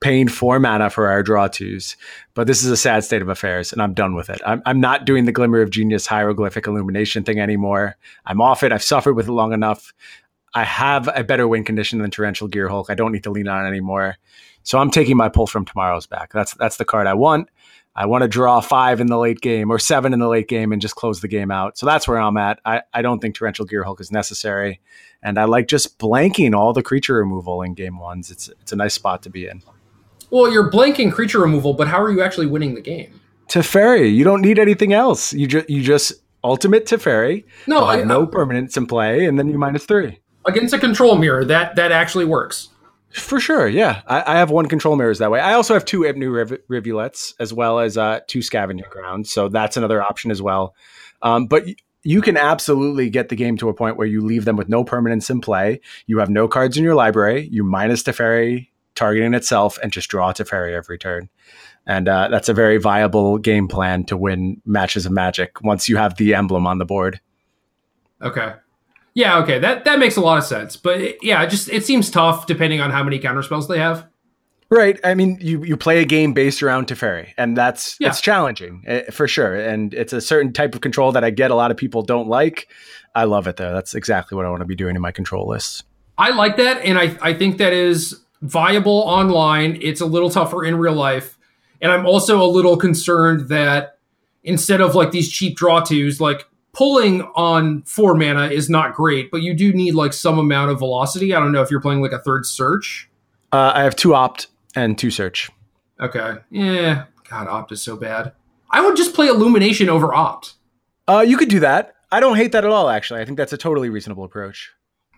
paying four mana for our draw twos. But this is a sad state of affairs, and I'm done with it. I'm, I'm not doing the Glimmer of Genius hieroglyphic illumination thing anymore. I'm off it. I've suffered with it long enough. I have a better win condition than Torrential Gearhulk. I don't need to lean on it anymore. So I'm taking my pull from tomorrow's back. That's that's the card I want. I want to draw five in the late game or seven in the late game and just close the game out. So that's where I'm at. I, I don't think Torrential Gearhulk is necessary. And I like just blanking all the creature removal in game ones. It's it's a nice spot to be in. Well, you're blanking creature removal, but how are you actually winning the game? Teferi, you don't need anything else. You just you just ultimate Teferi. No, I, no permanents in play, and then you minus three. against a control mirror, that that actually works. For sure, yeah. I, I have one control mirrors that way. I also have two Ipnu riv- rivulets as well as uh, two scavenger grounds, so that's another option as well. Um, but you can absolutely get the game to a point where you leave them with no permanence in play. You have no cards in your library. You minus Teferi targeting itself and just draw Teferi every turn. And uh, that's a very viable game plan to win matches of Magic once you have the emblem on the board. Okay. Yeah, okay. That that makes a lot of sense. But it, yeah, it just it seems tough depending on how many counter spells they have. Right. I mean, you, you play a game based around Teferi, and that's Yeah. it's challenging eh, for sure. And it's a certain type of control that I get a lot of people don't like. I love it though. That's exactly what I want to be doing in my control lists. I like that, and I I think that is viable online. It's a little tougher in real life, and I'm also a little concerned that instead of like these cheap draw twos, like pulling on four mana is not great, but you do need like some amount of velocity. I don't know if you're playing like a third search. Uh, I have two opt and two search. Okay, yeah, God, opt is so bad. I would just play illumination over opt. Uh, you could do that. I don't hate that at all. Actually, I think that's a totally reasonable approach.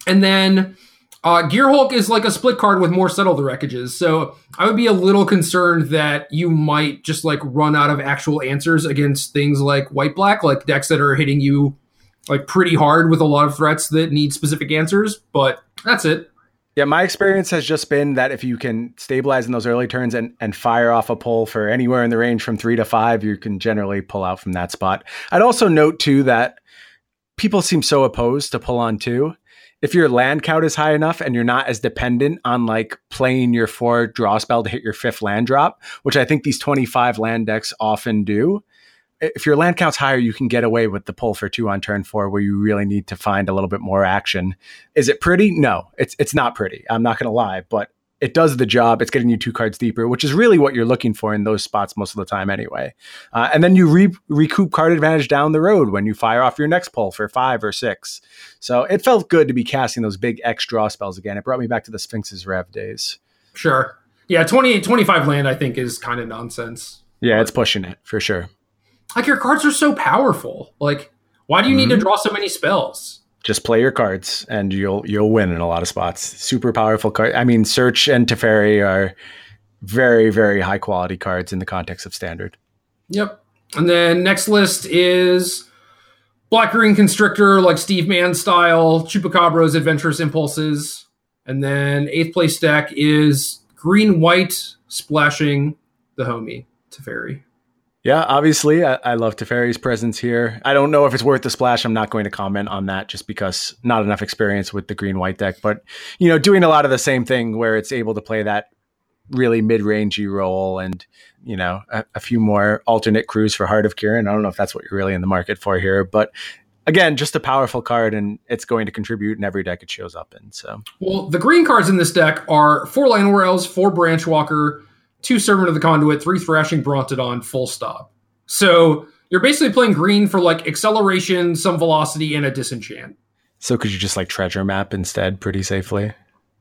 And then uh, Gearhulk is like a split card with more settle the wreckages. So I would be a little concerned that you might just like run out of actual answers against things like white black, like decks that are hitting you like pretty hard with a lot of threats that need specific answers. But that's it. Yeah, my experience has just been that if you can stabilize in those early turns and, and fire off a pull for anywhere in the range from three to five, you can generally pull out from that spot. I'd also note too that people seem so opposed to pull on two. If your land count is high enough and you're not as dependent on like playing your four draw spell to hit your fifth land drop, which I think these 25 land decks often do, if your land count's higher, you can get away with the pull for two on turn four, where you really need to find a little bit more action. Is it pretty? No, it's it's not pretty. I'm not going to lie, but it does the job. It's getting you two cards deeper, which is really what you're looking for in those spots most of the time, anyway. Uh, and then you re- recoup card advantage down the road when you fire off your next pull for five or six. So it felt good to be casting those big X draw spells again. It brought me back to the Sphinx's Rev days. Sure. Yeah, 20, 25 land, I think, is kind of nonsense. Yeah, it's pushing it for sure. Like, your cards are so powerful. Like, why do you need to Mhm. draw so many spells? Just play your cards and you'll you'll win in a lot of spots. Super powerful card. I mean, Search and Teferi are very very high quality cards in the context of standard. Yep. And then next list is Black Green Constrictor, like Steve Mann style, Chupacabra's Adventurous Impulses. And then eighth place deck is Green White splashing the homie Teferi. Yeah, obviously, I, I love Teferi's presence here. I don't know if it's worth the splash. I'm not going to comment on that just because not enough experience with the green white deck. But you know, doing a lot of the same thing where it's able to play that really mid rangey role and you know a, a few more alternate crews for Heart of Kiran. I don't know if that's what you're really in the market for here, but again, just a powerful card and it's going to contribute in every deck it shows up in. So Well, the green cards in this deck are four Llanowar Elves, four Branchwalker, two Servant of the Conduit, three Thrashing Brontodon, full stop. So you're basically playing green for like acceleration, some velocity, and a disenchant. so could you just like treasure map instead pretty safely,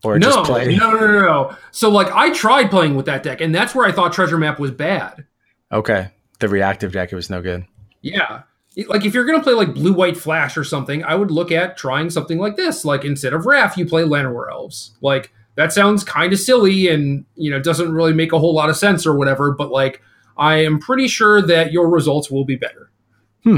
or no, just play? no, no, no, no. So like I tried playing with that deck, and that's where I thought Treasure Map was bad. Okay, the reactive deck it was no good. Yeah. Like if you're gonna play like blue white flash or something, I would look at trying something like this. Like instead of Raff, you play Llanowar Elves. Like that sounds kind of silly and you know doesn't really make a whole lot of sense or whatever. But like I am pretty sure that your results will be better. Hmm.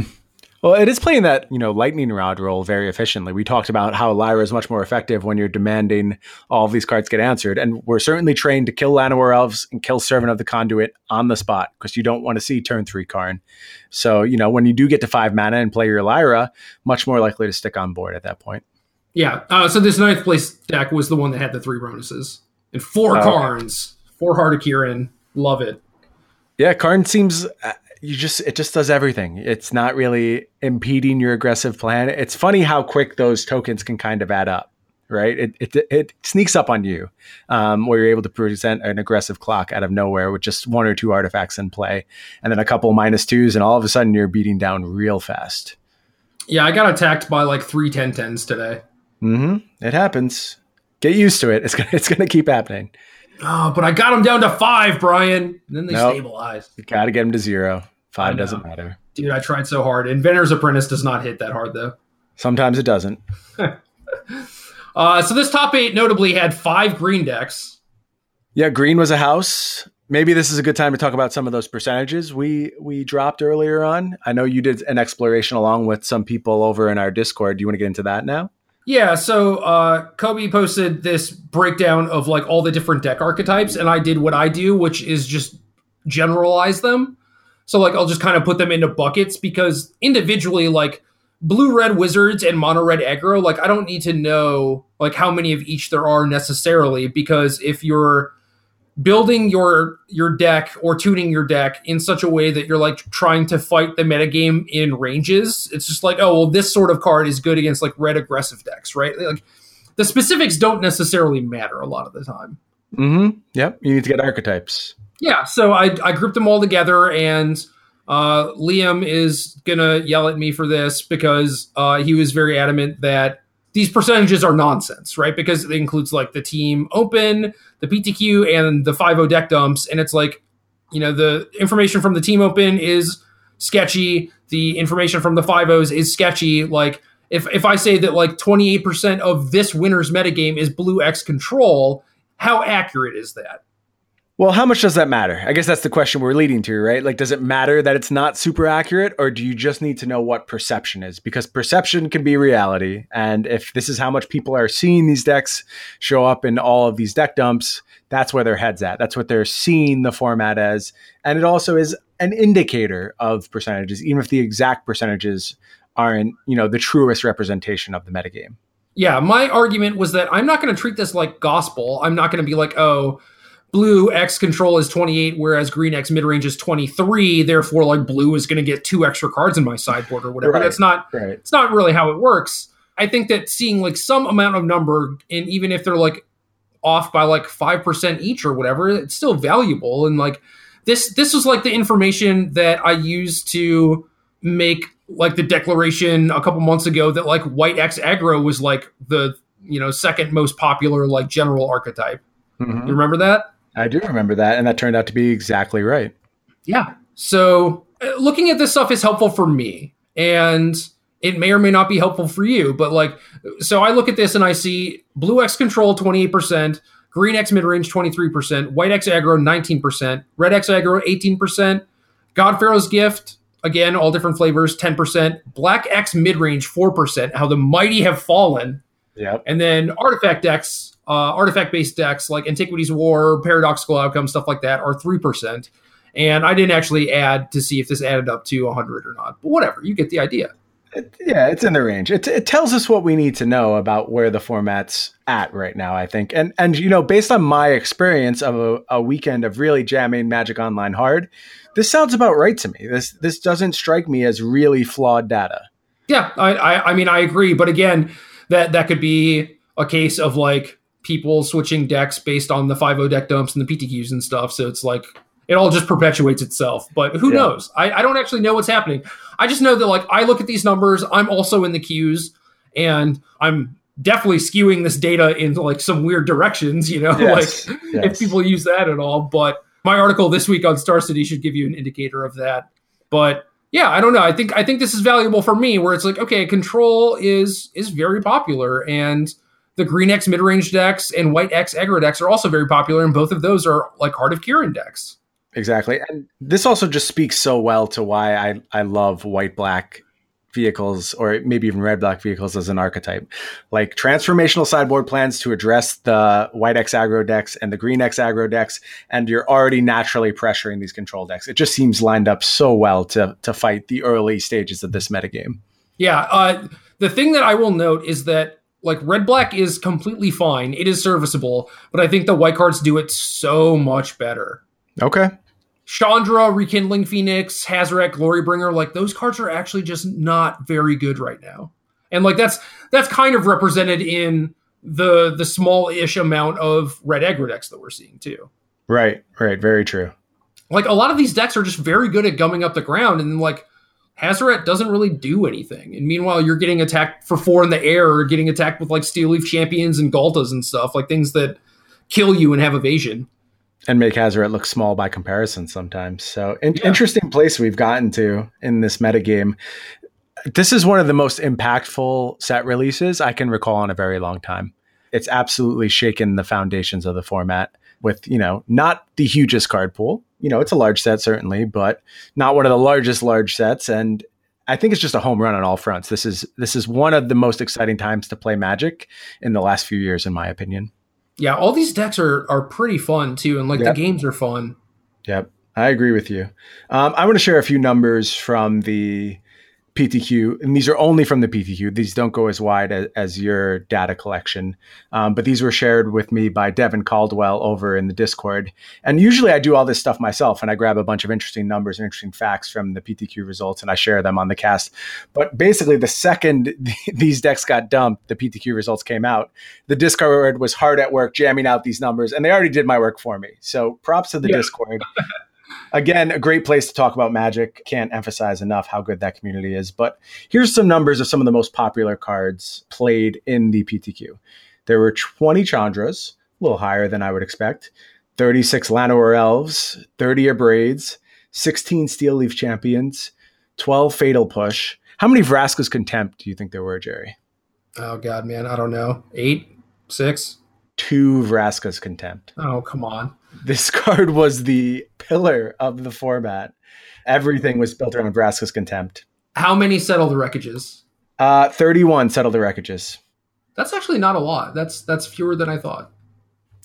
Well, it is playing that, you know, lightning rod role very efficiently. We talked about how Lyra is much more effective when you're demanding all of these cards get answered. And we're certainly trained to kill Llanowar Elves and kill Servant of the Conduit on the spot because you don't want to see turn three Karn. So, you know, when you do get to five mana and play your Lyra, much more likely to stick on board at that point. Yeah. Uh, so this ninth place deck was the one that had the three bonuses and four Oh. Karns, four Kiran. Love it. Yeah, Karn seems uh, you just it just does everything. It's not really impeding your aggressive plan. It's funny how quick those tokens can kind of add up, right? It it, it sneaks up on you, um, where you're able to present an aggressive clock out of nowhere with just one or two artifacts in play, and then a couple minus twos, and all of a sudden you're beating down real fast. Yeah, I got attacked by like three 10-10s today. Hmm It happens. Get used to it. It's gonna [laughs] it's gonna keep happening. Oh, but I got them down to five, Brian. And then they Nope. stabilized. You got to get them to zero. Five doesn't matter. Dude, I tried so hard. Inventor's Apprentice does not hit that hard, though. Sometimes it doesn't. [laughs] Uh, so this top eight notably had five green decks. Yeah, green was a house. maybe this is a good time to talk about some of those percentages we we dropped earlier on. I know you did an exploration along with some people over in our Discord. Do you want to get into that now? Yeah, so uh, Kobe posted this breakdown of like all the different deck archetypes, and I did what I do, which is just generalize them. So like I'll just kind of put them into buckets because individually, like blue red wizards and mono red aggro, like I don't need to know like how many of each there are necessarily because if you're building your your deck or tuning your deck in such a way that you're like trying to fight the metagame in ranges, it's just like, oh well, this sort of card is good against like red aggressive decks, right? Like the specifics don't necessarily matter a lot of the time. Mm-hmm. Yep. You need to get archetypes. Yeah, so I I grouped them all together and uh, Liam is gonna yell at me for this because uh, he was very adamant that these percentages are nonsense, right? Because it includes like the team open, the PTQ, and the 5 deck dumps. And it's like, you know, the information from the team open is sketchy. The information from the 5 is sketchy. Like, if, if I say that like 28% of this winner's metagame is blue X control, how accurate is that? Well, how much does that matter? I guess that's the question we're leading to, right? Like, does it matter that it's not super accurate, or do you just need to know what perception is? Because perception can be reality. And if this is how much people are seeing these decks show up in all of these deck dumps, that's where their head's at. That's what they're seeing the format as. And it also is an indicator of percentages, even if the exact percentages aren't, you know, the truest representation of the metagame. Yeah, my argument was that I'm not going to treat this like gospel. I'm not going to be like, oh, blue X control is 28, whereas green X mid range is 23. Therefore, like blue is going to get two extra cards in my sideboard or whatever. Right, That's not right. it's not really how it works. I think that seeing like some amount of number, and even if they're like off by like five percent each or whatever, it's still valuable. And like this, this was like the information that I used to make like the declaration a couple months ago that like white X aggro was like the you know second most popular like general archetype. Mhm. You remember that? I do remember that, and that turned out to be exactly right. Yeah. So uh, looking at this stuff is helpful for me, and it may or may not be helpful for you. But like, so I look at this and I see blue X control twenty eight percent, green X mid range twenty three percent, white X aggro nineteen percent, red X aggro eighteen percent, God Pharaoh's gift again all different flavors ten percent, black X mid range four percent. How the mighty have fallen. Yep. And then artifact decks, uh, artifact based decks like Antiquities War, Paradoxical Outcomes, stuff like that are 3%. And I didn't actually add to see if this added up to 100 or not. But whatever, you get the idea. It- yeah, it's in the range. It, it tells us what we need to know about where the format's at right now, I think. And and you know, based on my experience of a, a weekend of really jamming Magic Online hard, this sounds about right to me. This this doesn't strike me as really flawed data. Yeah, I, I, I mean, I agree. But again, that, that could be a case of like people switching decks based on the 5 deck dumps and the PTQs and stuff. So it's like, it all just perpetuates itself. But who Yeah. knows? I, I don't actually know what's happening. I just know that like I look at these numbers, I'm also in the queues, and I'm definitely skewing this data into like some weird directions, you know, [laughs] Yes, like yes. if people use that at all. But my article this week on Star City should give you an indicator of that. But yeah, I don't know. I think I think this is valuable for me where it's like, okay, control is is very popular and the green X mid range decks and white X aggro decks are also very popular, and both of those are like Heart of Kiran decks. Exactly. And this also just speaks so well to why I, I love white black vehicles or maybe even red black vehicles as an archetype. Like transformational sideboard plans to address the white X aggro decks and the green X aggro decks, and you're already naturally pressuring these control decks. It just seems lined up so well to to fight the early stages of this metagame. Yeah. Uh, the thing that I will note is that like red black is completely fine. It is serviceable, but I think the white cards do it so much better. Okay. Chandra, Rekindling Phoenix, Hazaret, Glorybringer, like those cards are actually just not very good right now. And like that's that's kind of represented in the the small-ish amount of red aggro decks that we're seeing too. Right, right, very true. Like a lot of these decks are just very good at gumming up the ground, and like Hazaret doesn't really do anything. And meanwhile, you're getting attacked for four in the air, or getting attacked with like Steel Leaf Champions and Ghaltas and stuff, like things that kill you and have evasion. And make Hazaret look small by comparison sometimes. So in- Yeah. interesting place we've gotten to in this metagame. This is one of the most impactful set releases I can recall in a very long time. It's absolutely shaken the foundations of the format. with, you know, not the hugest card pool. You know, it's a large set certainly, but not one of the largest large sets. And I think it's just a home run on all fronts. This is this is one of the most exciting times to play Magic in the last few years, in my opinion. Yeah, all these decks are are pretty fun too, and like Yep. the games are fun. Yep, I agree with you. Um, I want to share a few numbers from the PTQ, and these are only from the PTQ. These don't go as wide as, as your data collection, um, but these were shared with me by Devin Caldwell over in the Discord. And usually I do all this stuff myself, and I grab a bunch of interesting numbers and interesting facts from the PTQ results, and I share them on the cast. But basically, the second [laughs] these decks got dumped, the PTQ results came out. The Discord was hard at work jamming out these numbers, and they already did my work for me. So props to the Yeah. Discord. [laughs] Again, a great place to talk about Magic. Can't emphasize enough how good that community is. But here's some numbers of some of the most popular cards played in the PTQ. There were 20 Chandras, a little higher than I would expect, 36 Llanowar Elves, 30 Abrades, 16 Steel Leaf Champions, 12 Fatal Push. How many Vraska's Contempt do you think there were, Jerry? Oh god, man, I don't know. Eight, six. Two Vraska's Contempt. Oh come on. This [laughs] card was the pillar of the format. Everything was built around Vraska's Contempt. How many settle the wreckages? Uh, 31 settle the wreckages. That's actually not a lot. That's that's fewer than I thought.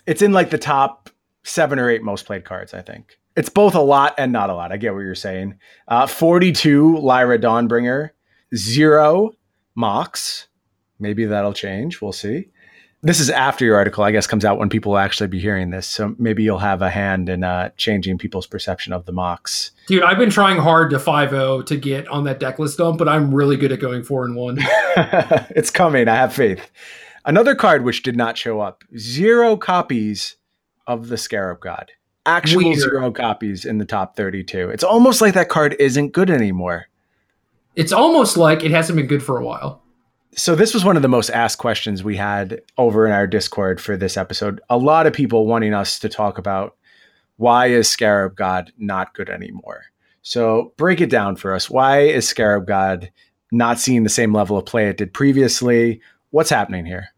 It's in like the top seven or eight most played cards, I think. It's both a lot and not a lot. I get what you're saying. Uh, 42 Lyra Dawnbringer, zero Mox. Maybe that'll change. We'll see. This is after your article, I guess, comes out when people will actually be hearing this. So maybe you'll have a hand in uh, changing people's perception of the Mox. Dude, I've been trying hard to 5-0 to get on that deck list dump, but I'm really good at going four and one. [laughs] it's coming. I have faith. Another card which did not show up zero copies of the Scarab God. Actual Weird. zero copies in the top 32. It's almost like that card isn't good anymore. It's almost like it hasn't been good for a while. So, this was one of the most asked questions we had over in our Discord for this episode. A lot of people wanting us to talk about why is Scarab God not good anymore? So, break it down for us. Why is Scarab God not seeing the same level of play it did previously? What's happening here?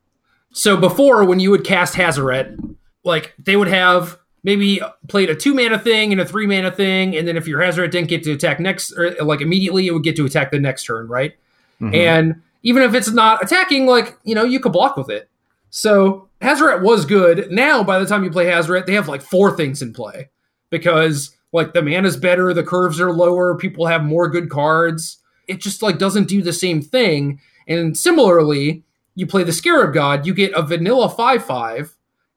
So before, when you would cast Hazaret, like they would have maybe played a two mana thing and a three mana thing, and then if your Hazaret didn't get to attack next, or like immediately, it would get to attack the next turn, right? Mhm. And even if it's not attacking, like you know, you could block with it. So Hazaret was good. Now, by the time you play Hazaret, they have like four things in play because like the mana's better, the curves are lower, people have more good cards. It just like doesn't do the same thing. And similarly, you play the Scarab God, you get a vanilla five five,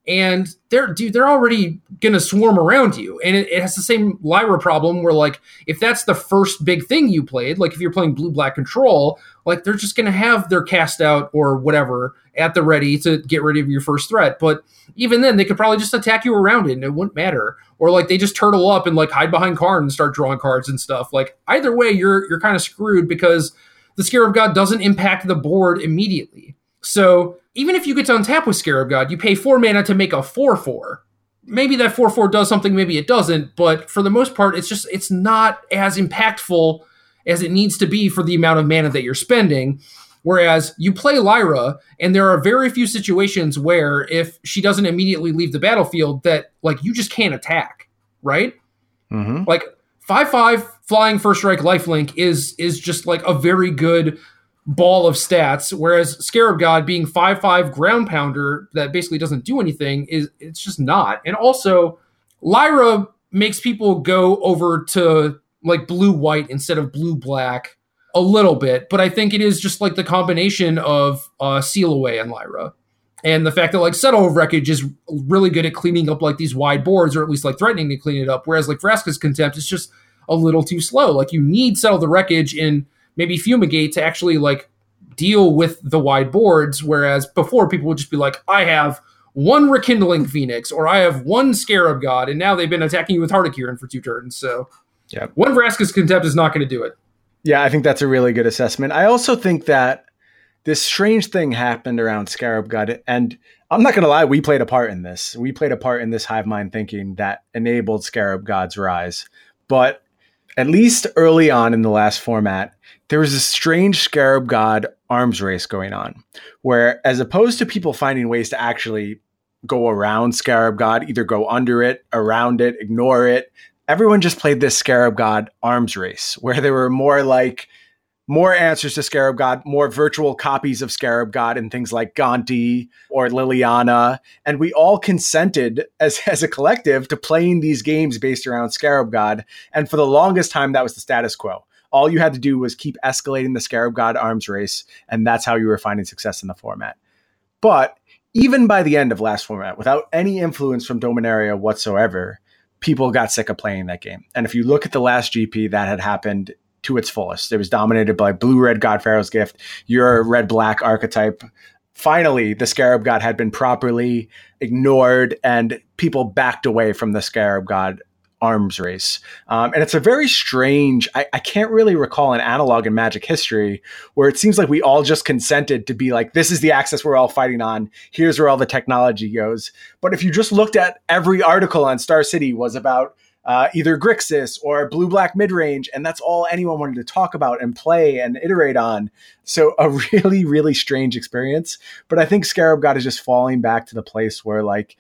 and they're dude, they're already gonna swarm around you. And it, it has the same Lyra problem where like if that's the first big thing you played, like if you're playing blue black control, like they're just gonna have their cast out or whatever at the ready to get rid of your first threat. But even then, they could probably just attack you around it and it wouldn't matter. Or like they just turtle up and like hide behind Karn and start drawing cards and stuff. Like either way, you're you're kind of screwed because the Scarab God doesn't impact the board immediately. So even if you get to untap with Scarab God, you pay four mana to make a four four. Maybe that four four does something, maybe it doesn't. But for the most part, it's just it's not as impactful as it needs to be for the amount of mana that you're spending. Whereas you play Lyra, and there are very few situations where if she doesn't immediately leave the battlefield, that like you just can't attack, right? Mhm. Like five five flying first strike lifelink is is just like a very good ball of stats. Whereas Scarab God being five five ground pounder that basically doesn't do anything is it's just not. And also Lyra makes people go over to like blue white instead of blue black a little bit, but I think it is just like the combination of uh, Seal Away and Lyra. And the fact that like Settle of Wreckage is really good at cleaning up like these wide boards, or at least like threatening to clean it up. Whereas like Vraska's Contempt is just a little too slow. Like you need Settle the Wreckage and maybe Fumigate to actually like deal with the wide boards. Whereas before people would just be like, I have one Rekindling Phoenix or I have one Scarab God, and now they've been attacking you with Heart of Hardikiran for two turns. So Yep. one Vraska's Contempt is not going to do it. Yeah, I think that's a really good assessment. I also think that this strange thing happened around Scarab God, and I'm not going to lie, we played a part in this. We played a part in this hive mind thinking that enabled Scarab God's rise. But at least early on in the last format, there was a strange Scarab God arms race going on, where as opposed to people finding ways to actually go around Scarab God, either go under it, around it, ignore it. Everyone just played this Scarab God arms race where there were more like more answers to Scarab God, more virtual copies of Scarab God and things like Gonti or Liliana. And we all consented as, [laughs] as a collective to playing these games based around Scarab God. And for the longest time, that was the status quo. All you had to do was keep escalating the Scarab God arms race, and that's how you were finding success in the format. But even by the end of last format, without any influence from Dominaria whatsoever, people got sick of playing that game. And if you look at the last GP, that had happened to its fullest. It was dominated by blue red God Pharaoh's gift, your red black archetype. Finally, the Scarab God had been properly ignored and people backed away from the Scarab God arms race. Um, and it's a very strange, I, I, can't really recall an analog in magic history where it seems like we all just consented to be like, this is the axis we're all fighting on. Here's where all the technology goes. But if you just looked at every article on Star City was about uh, either Grixis or blue black mid range, and that's all anyone wanted to talk about and play and iterate on. So a [laughs] really, really strange experience. But I think Scarab God is just falling back to the place where like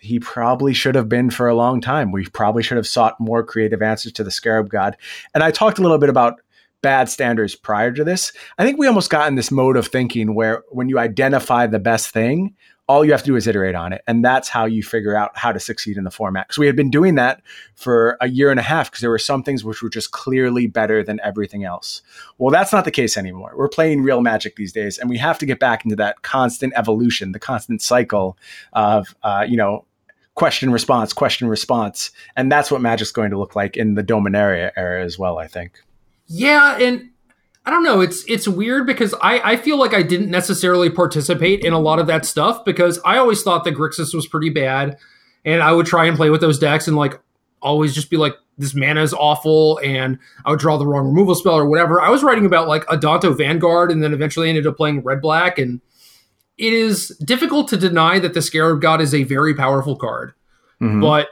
he probably should have been for a long time. We probably should have sought more creative answers to the Scarab God. And I talked a little bit about bad standards prior to this. I think we almost got in this mode of thinking where when you identify the best thing, all you have to do is iterate on it. And that's how you figure out how to succeed in the format. Because we had been doing that for a year and a half because there were some things which were just clearly better than everything else. Well, that's not the case anymore. We're playing real magic these days, and we have to get back into that constant evolution, the constant cycle of, uh, you know, question response, question response. And that's what Magic's going to look like in the Dominaria era as well, I think. Yeah, and I don't know. It's it's weird because I, I feel like I didn't necessarily participate in a lot of that stuff because I always thought that Grixis was pretty bad, and I would try and play with those decks and like always just be like this mana is awful and I would draw the wrong removal spell or whatever. I was writing about like Adanto Vanguard and then eventually ended up playing red black and it is difficult to deny that the Scarab God is a very powerful card, mm-hmm. but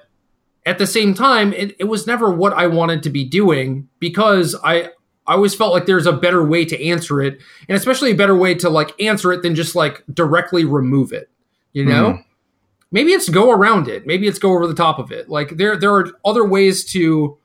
at the same time, it, it was never what I wanted to be doing because I I always felt like there's a better way to answer it, and especially a better way to like answer it than just like directly remove it. You know, mm. maybe it's go around it, maybe it's go over the top of it. Like there there are other ways to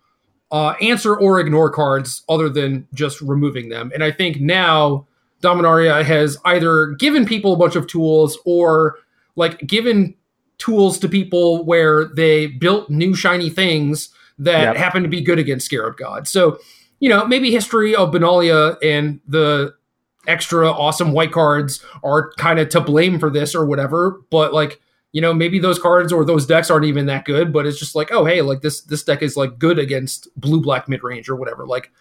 uh, answer or ignore cards other than just removing them. And I think now Dominaria has either given people a bunch of tools or like given tools to people where they built new shiny things that yep. happen to be good against Scarab God. So you know, maybe history of Benalia and the extra awesome white cards are kind of to blame for this or whatever. But like, you know, maybe those cards or those decks aren't even that good, but it's just like, oh hey, like this this deck is like good against blue black mid range or whatever. Like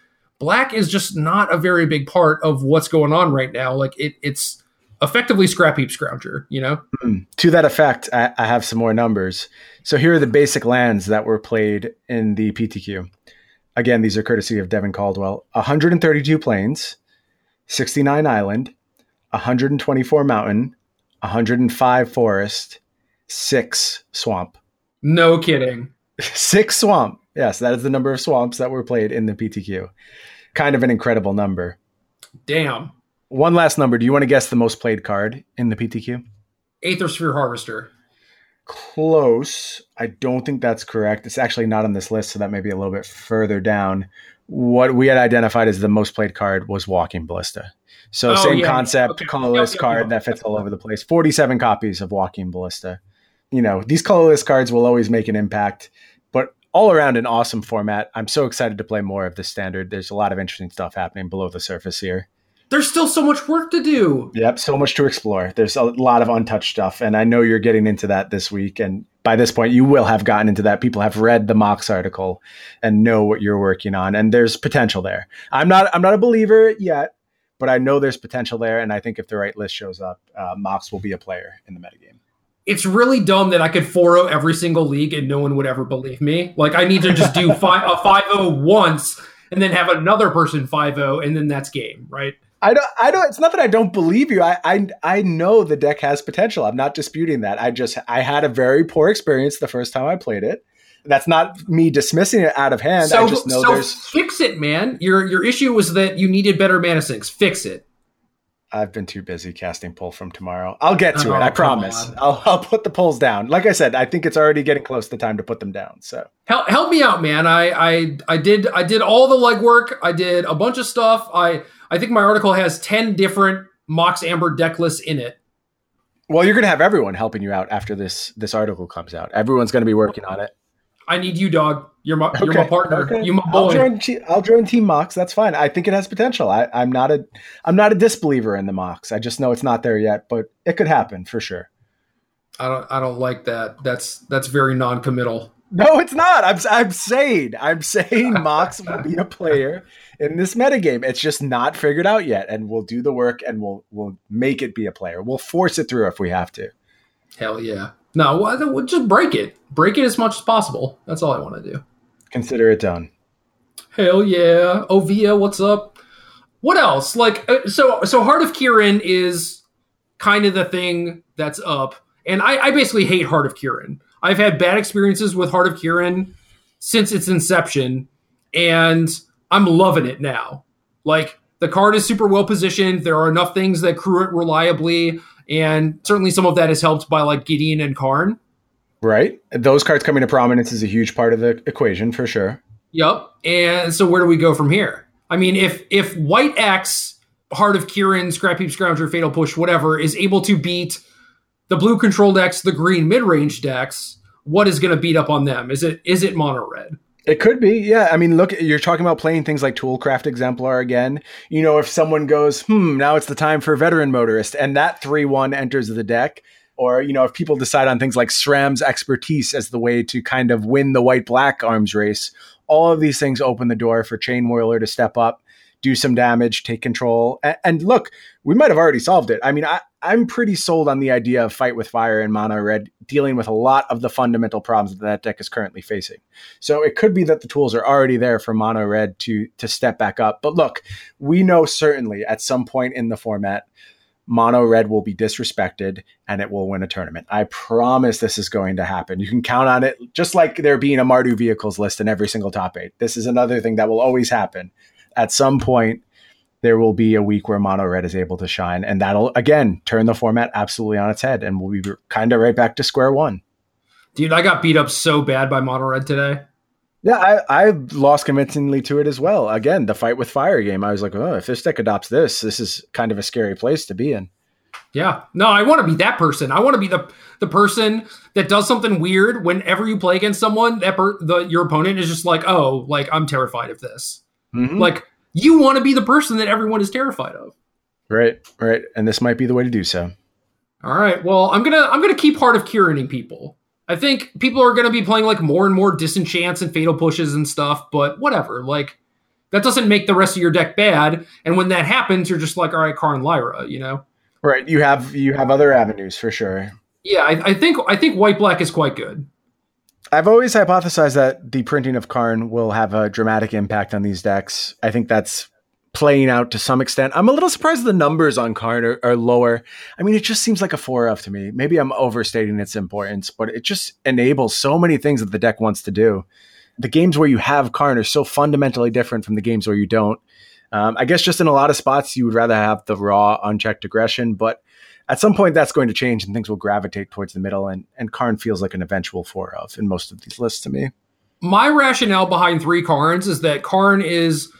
black is just not a very big part of what's going on right now. Like it it's effectively scrap heap scrounger, you know? Mm. To that effect, I, I have some more numbers. So here are the basic lands that were played in the PTQ. Again, these are courtesy of Devin Caldwell. 132 plains, 69 island, 124 mountain, 105 forest, six swamp. No kidding. [laughs] Six swamp. Yes, that is the number of swamps that were played in the PTQ. Kind of an incredible number. Damn. One last number. Do you want to guess the most played card in the PTQ? Aethersphere Harvester. Close. I don't think that's correct. It's actually not on this list, so that may be a little bit further down. What we had identified as the most played card was Walking Ballista. So oh, same yeah. concept, okay. colorless yep, card yep, that fits all over the place. Forty-seven copies of Walking Ballista. You know these colorless cards will always make an impact, all around an awesome format. I'm so excited to play more of the standard. There's a lot of interesting stuff happening below the surface here there's still so much work to do. Yep, so much to explore. There's a lot of untouched stuff, and I know you're getting into that this week. And by this point, you will have gotten into that. People have read the Mox article and know what you're working on, and there's potential there. I'm not I'm not a believer yet, but I know there's potential there, and I think if the right list shows up, uh, Mox will be a player in the metagame. It's really dumb that I could 4 every single league and no one would ever believe me. Like I need to just do [laughs] five, a 5 once and then have another person 5 and then that's game, right? I don't. I don't. It's not that I don't believe you. I, I I know the deck has potential. I'm not disputing that. I just I had a very poor experience the first time I played it. That's not me dismissing it out of hand. So, I just know so there's fix it, man. Your your issue was that you needed better mana sinks. Fix it. I've been too busy casting pull from tomorrow. I'll get to Oh, it. I promise. on. I'll I'll put the polls down. Like I said, I think it's already getting close to time to put them down. So help, help me out man I, I i did i did all the legwork i did a bunch of stuff i i think my article has 10 different mox amber deck lists in it well, you're gonna have everyone helping you out after this this article comes out. Everyone's gonna be working on it. i need you dog you're my you're my partner okay. you my I'll boy join. I'll join Team Mox. That's fine. I think it has potential. I, I'm not a I'm not a disbeliever in the Mox. I just know it's not there yet, but it could happen for sure. i don't i don't like that that's that's very non-committal No, it's not. I'm I'm saying I'm saying Mox will be a player in this metagame. It's just not figured out yet, and we'll do the work and we'll we'll make it be a player. We'll force it through if we have to. hell yeah no we'll just break it break it as much as possible that's all i want to do Consider it done. Hell yeah. Ovia, what's up? What else? Like uh, so so Heart of Kiran is kind of the thing that's up. And I, I basically hate Heart of Kiran. I've had bad experiences with Heart of Kiran since its inception, and I'm loving it now. Like the card is super well positioned. There are enough things that crew it reliably, and certainly some of that is helped by like Gideon and Karn. Right? Those cards coming to prominence is a huge part of the equation for sure. Yep. And so where do we go from here? I mean, if if White X, Heart of Kiran, Scrap Heap Scrounger, Fatal Push, whatever, is able to beat the blue control decks, the green mid range decks, what is going to beat up on them? Is it is it mono red? It could be, yeah. I mean, look, you're talking about playing things like Toolcraft Exemplar again. You know, if someone goes, hmm, now it's the time for Veteran Motorist, and that 3 1 enters the deck, or, you know, if people decide on things like SRAM's expertise as the way to kind of win the white black arms race, all of these things open the door for Chainwhirler to step up, do some damage, take control. And, and look, we might have already solved it. I mean, I, I'm pretty sold on the idea of Fight with Fire and Mono Red dealing with a lot of the fundamental problems that that deck is currently facing. So it could be that the tools are already there for Mono Red to to step back up. But look, we know certainly at some point in the format, Mono Red will be disrespected and it will win a tournament. I promise this is going to happen. You can count on it, just like there being a Mardu vehicles list in every single top eight. This is another thing that will always happen. At some point, there will be a week where Mono Red is able to shine, and that'll again turn the format absolutely on its head, and we'll be kind of right back to square one. Dude, I got beat up so bad by mono red today. Yeah, I, I lost convincingly to it as well. Again, the fight with fire game. I was like, oh, if this deck adopts this, this is kind of a scary place to be in. Yeah. No, I want to be that person. I want to be the the person that does something weird whenever you play against someone that per, the your opponent is just like, "Oh, like I'm terrified of this." Mhm. Like you want to be the person that everyone is terrified of. Right, right. And this might be the way to do so. All right. Well, I'm gonna I'm gonna keep Heart of Kiran people. I think people are gonna be playing like more and more disenchants and fatal pushes and stuff, but whatever. Like that doesn't make the rest of your deck bad. And when that happens, you're just like, all right, Karn Lyra, you know? Right. You have you have other avenues for sure. Yeah, I, I think I think white black is quite good. I've always hypothesized that the printing of Karn will have a dramatic impact on these decks. I think that's playing out to some extent. I'm a little surprised the numbers on Karn are, are lower. I mean, it just seems like a four of to me. Maybe I'm overstating its importance, but it just enables so many things that the deck wants to do. The games where you have Karn are so fundamentally different from the games where you don't. Um, I guess just in a lot of spots, you would rather have the raw, unchecked aggression, but at some point that's going to change and things will gravitate towards the middle. And, and Karn feels like an eventual four of in most of these lists to me. My rationale behind three Karns is that Karn is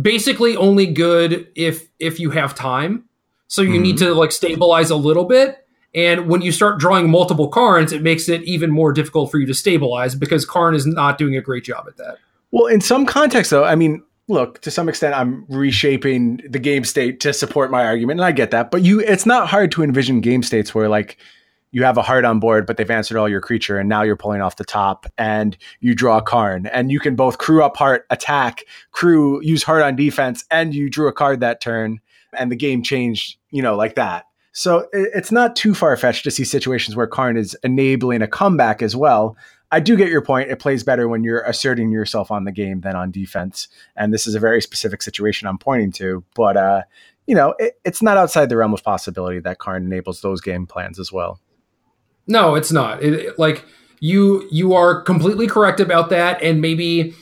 basically only good if if you have time. So you need mm-hmm. to like stabilize a little bit. And when you start drawing multiple Karns, it makes it even more difficult for you to stabilize because Karn is not doing a great job at that. Well, in some context, though, I mean, look, to some extent, I'm reshaping the game state to support my argument, and I get that. But you, it's not hard to envision game states where like you have a heart on board, but they've answered all your creature, and now you're pulling off the top, and you draw a Karn, and you can both crew up heart, attack, crew, use heart on defense, and you drew a card that turn, and the game changed, you know, like that. So it's not too far fetched to see situations where Karn is enabling a comeback as well. I do get your point. It plays better when you're asserting yourself on the game than on defense. And this is a very specific situation I'm pointing to. But, uh, you know, it, it's not outside the realm of possibility that Karn enables those game plans as well. No, it's not. It, like you you are completely correct about that and maybe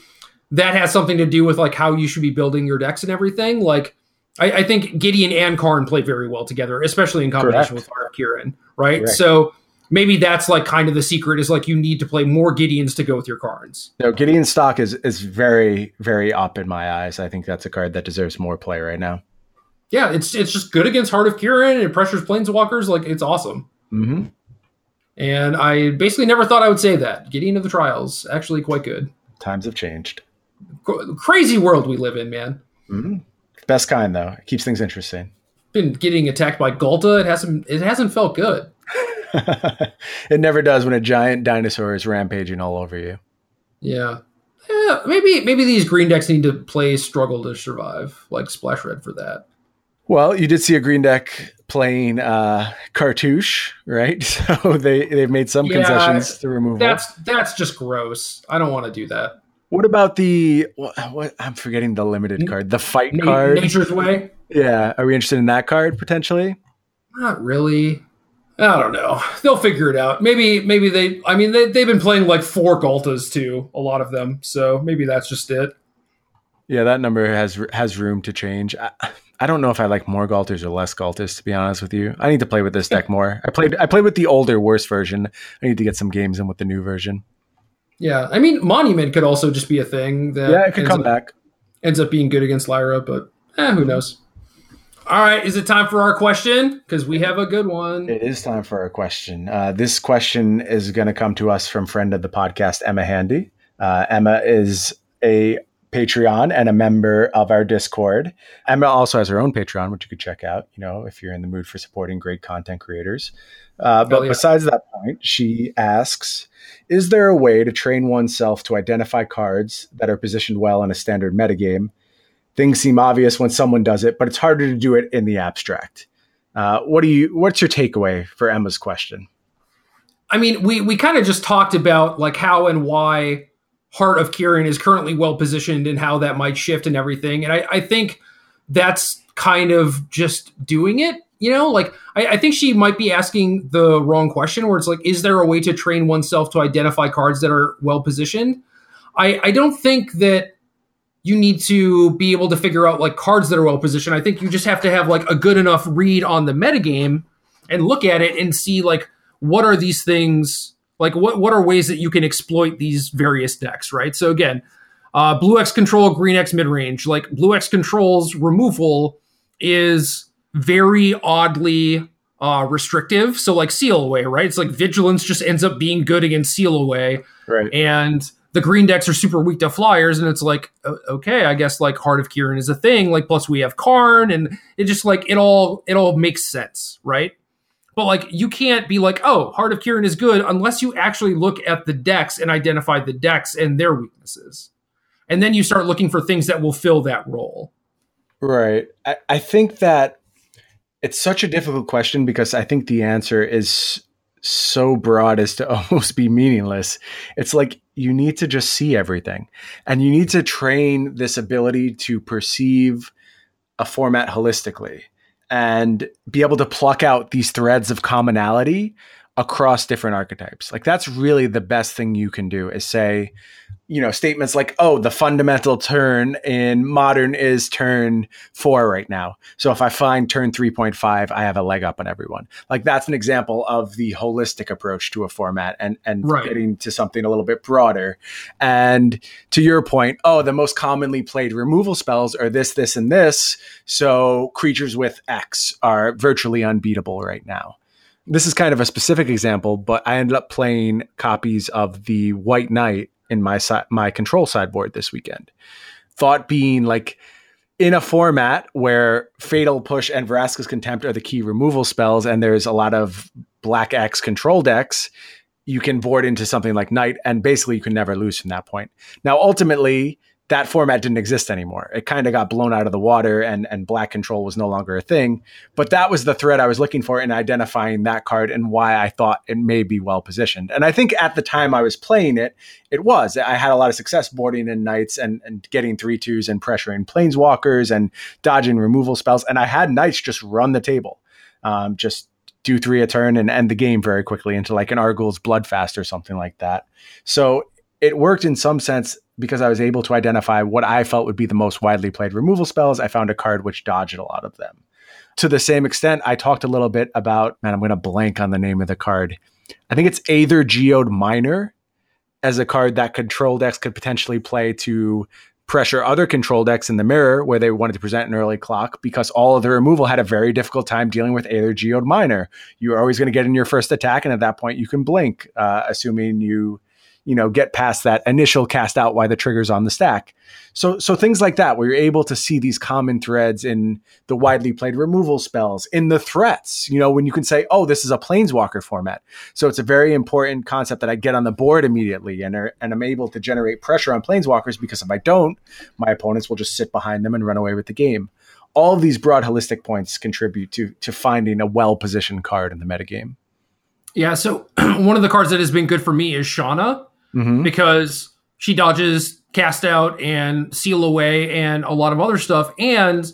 that has something to do with like how you should be building your decks and everything. Like I, I think Gideon and Karn play very well together, especially in combination Correct. with Heart Kiran, right? Correct. So maybe that's like kind of the secret is like you need to play more Gideons to go with your Karns. No, Gideon stock is is very very up in my eyes. I think that's a card that deserves more play right now. Yeah, it's it's just good against Heart of Kiran and it pressures planeswalkers. Like it's awesome. hmm And I basically never thought I would say that. Gideon of the Trials, actually quite good. Times have changed. Cr- Crazy world we live in, man. hmm Best kind though. It keeps things interesting. Been getting attacked by Ghalta. It hasn't it hasn't felt good. [laughs] it never does when a giant dinosaur is rampaging all over you. Yeah. Yeah, maybe maybe these green decks need to play struggle to survive, like Splash Red for that. Well, you did see a green deck playing uh, Cartouche, right? [laughs] So they they've made some Yeah, concessions to remove. That's that's just gross. I don't want to do that. What about the what, what? I'm forgetting the limited card, the fight Na- card. Nature's Way? Yeah, are we interested in that card potentially? Not really. I don't know. They'll figure it out. Maybe maybe they I mean they they've been playing like four Ghaltas too, a lot of them. So maybe that's just it. Yeah, that number has has room to change. I, I don't know if I like more Ghaltas or less Ghaltas. To be honest with you, I need to play with this deck more. I played I played with the older, worse version. I need to get some games in with the new version. Yeah. I mean Monument could also just be a thing that Yeah, it could come up, back. ends up being good against Lyra, but eh, who knows. All right, is it time for our question? Because we have a good one. It is time for a question. Uh, this question is going to come to us from friend of the podcast, Emma Handy. Uh, Emma is a Patreon and a member of our Discord. Emma also has her own Patreon, which you could check out. You know, if you're in the mood for supporting great content creators. Uh, but yeah. besides that point, she asks: Is there a way to train oneself to identify cards that are positioned well in a standard metagame? Things seem obvious when someone does it, but it's harder to do it in the abstract. Uh, what do you? What's your takeaway for Emma's question? I mean, we we kind of just talked about like how and why Heart of Kiran is currently well positioned and how that might shift and everything. And I, I think that's kind of just doing it. You know, like I, I think she might be asking the wrong question where it's like, is there a way to train oneself to identify cards that are well positioned? I, I don't think that you need to be able to figure out like cards that are well positioned. I think you just have to have like a good enough read on the metagame and look at it and see like what are these things like what what are ways that you can exploit these various decks, right? So again, uh, blue X control, green X mid range. Like blue X control's removal is very oddly uh, restrictive. So like seal away, right? It's like vigilance just ends up being good against seal away Right. and the green decks are super weak to flyers and it's like okay i guess like heart of Kiran is a thing like plus we have karn and it just like it all it all makes sense right but like you can't be like oh heart of Kiran is good unless you actually look at the decks and identify the decks and their weaknesses and then you start looking for things that will fill that role Right. I, I think that it's such a difficult question because I think the answer is so broad as to [laughs] almost be meaningless. It's like you need to just see everything and you need to train this ability to perceive a format holistically and be able to pluck out these threads of commonality across different archetypes. Like that's really the best thing you can do is say, you know, statements like, oh, the fundamental turn in modern is turn four right now. So if I find turn 3.5, I have a leg up on everyone. Like that's an example of the holistic approach to a format and, and Right. getting to something a little bit broader. And to your point, oh, the most commonly played removal spells are this, this, and this. So creatures with X are virtually unbeatable right now this is kind of a specific example, but I ended up playing copies of the White Knight in my si- my control sideboard this weekend. Thought being like in a format where Fatal Push and Vraska's Contempt are the key removal spells, and there's a lot of Black X control decks, you can board into something like Knight, and basically you can never lose from that point. Now, ultimately, that format didn't exist anymore. It kind of got blown out of the water, and and Black Control was no longer a thing. But that was the thread I was looking for in identifying that card and why I thought it may be well positioned. And I think at the time I was playing it, it was. I had a lot of success boarding in knights and, and getting three twos and pressuring planeswalkers and dodging removal spells. And I had knights just run the table, um, just do three a turn and end the game very quickly into like an Arguel's Blood Fast or something like that. So it worked in some sense because I was able to identify what I felt would be the most widely played removal spells, I found a card which dodged a lot of them. To the same extent, I talked a little bit about, man, I'm going to blank on the name of the card. I think it's Aethergeode Miner as a card that control decks could potentially play to pressure other control decks in the mirror where they wanted to present an early clock because all of the removal had a very difficult time dealing with Aethergeode Miner. You're always going to get in your first attack, and at that point, you can blink, uh, assuming you you know get past that initial cast out why the triggers on the stack. So so things like that where you're able to see these common threads in the widely played removal spells in the threats you know when you can say oh this is a planeswalker format. So it's a very important concept that i get on the board immediately and are, and i'm able to generate pressure on planeswalkers because if i don't my opponents will just sit behind them and run away with the game. All of these broad holistic points contribute to to finding a well positioned card in the metagame. Yeah so [clears throat] one of the cards that has been good for me is shanna mm-hmm. because she dodges cast out and seal away and a lot of other stuff. And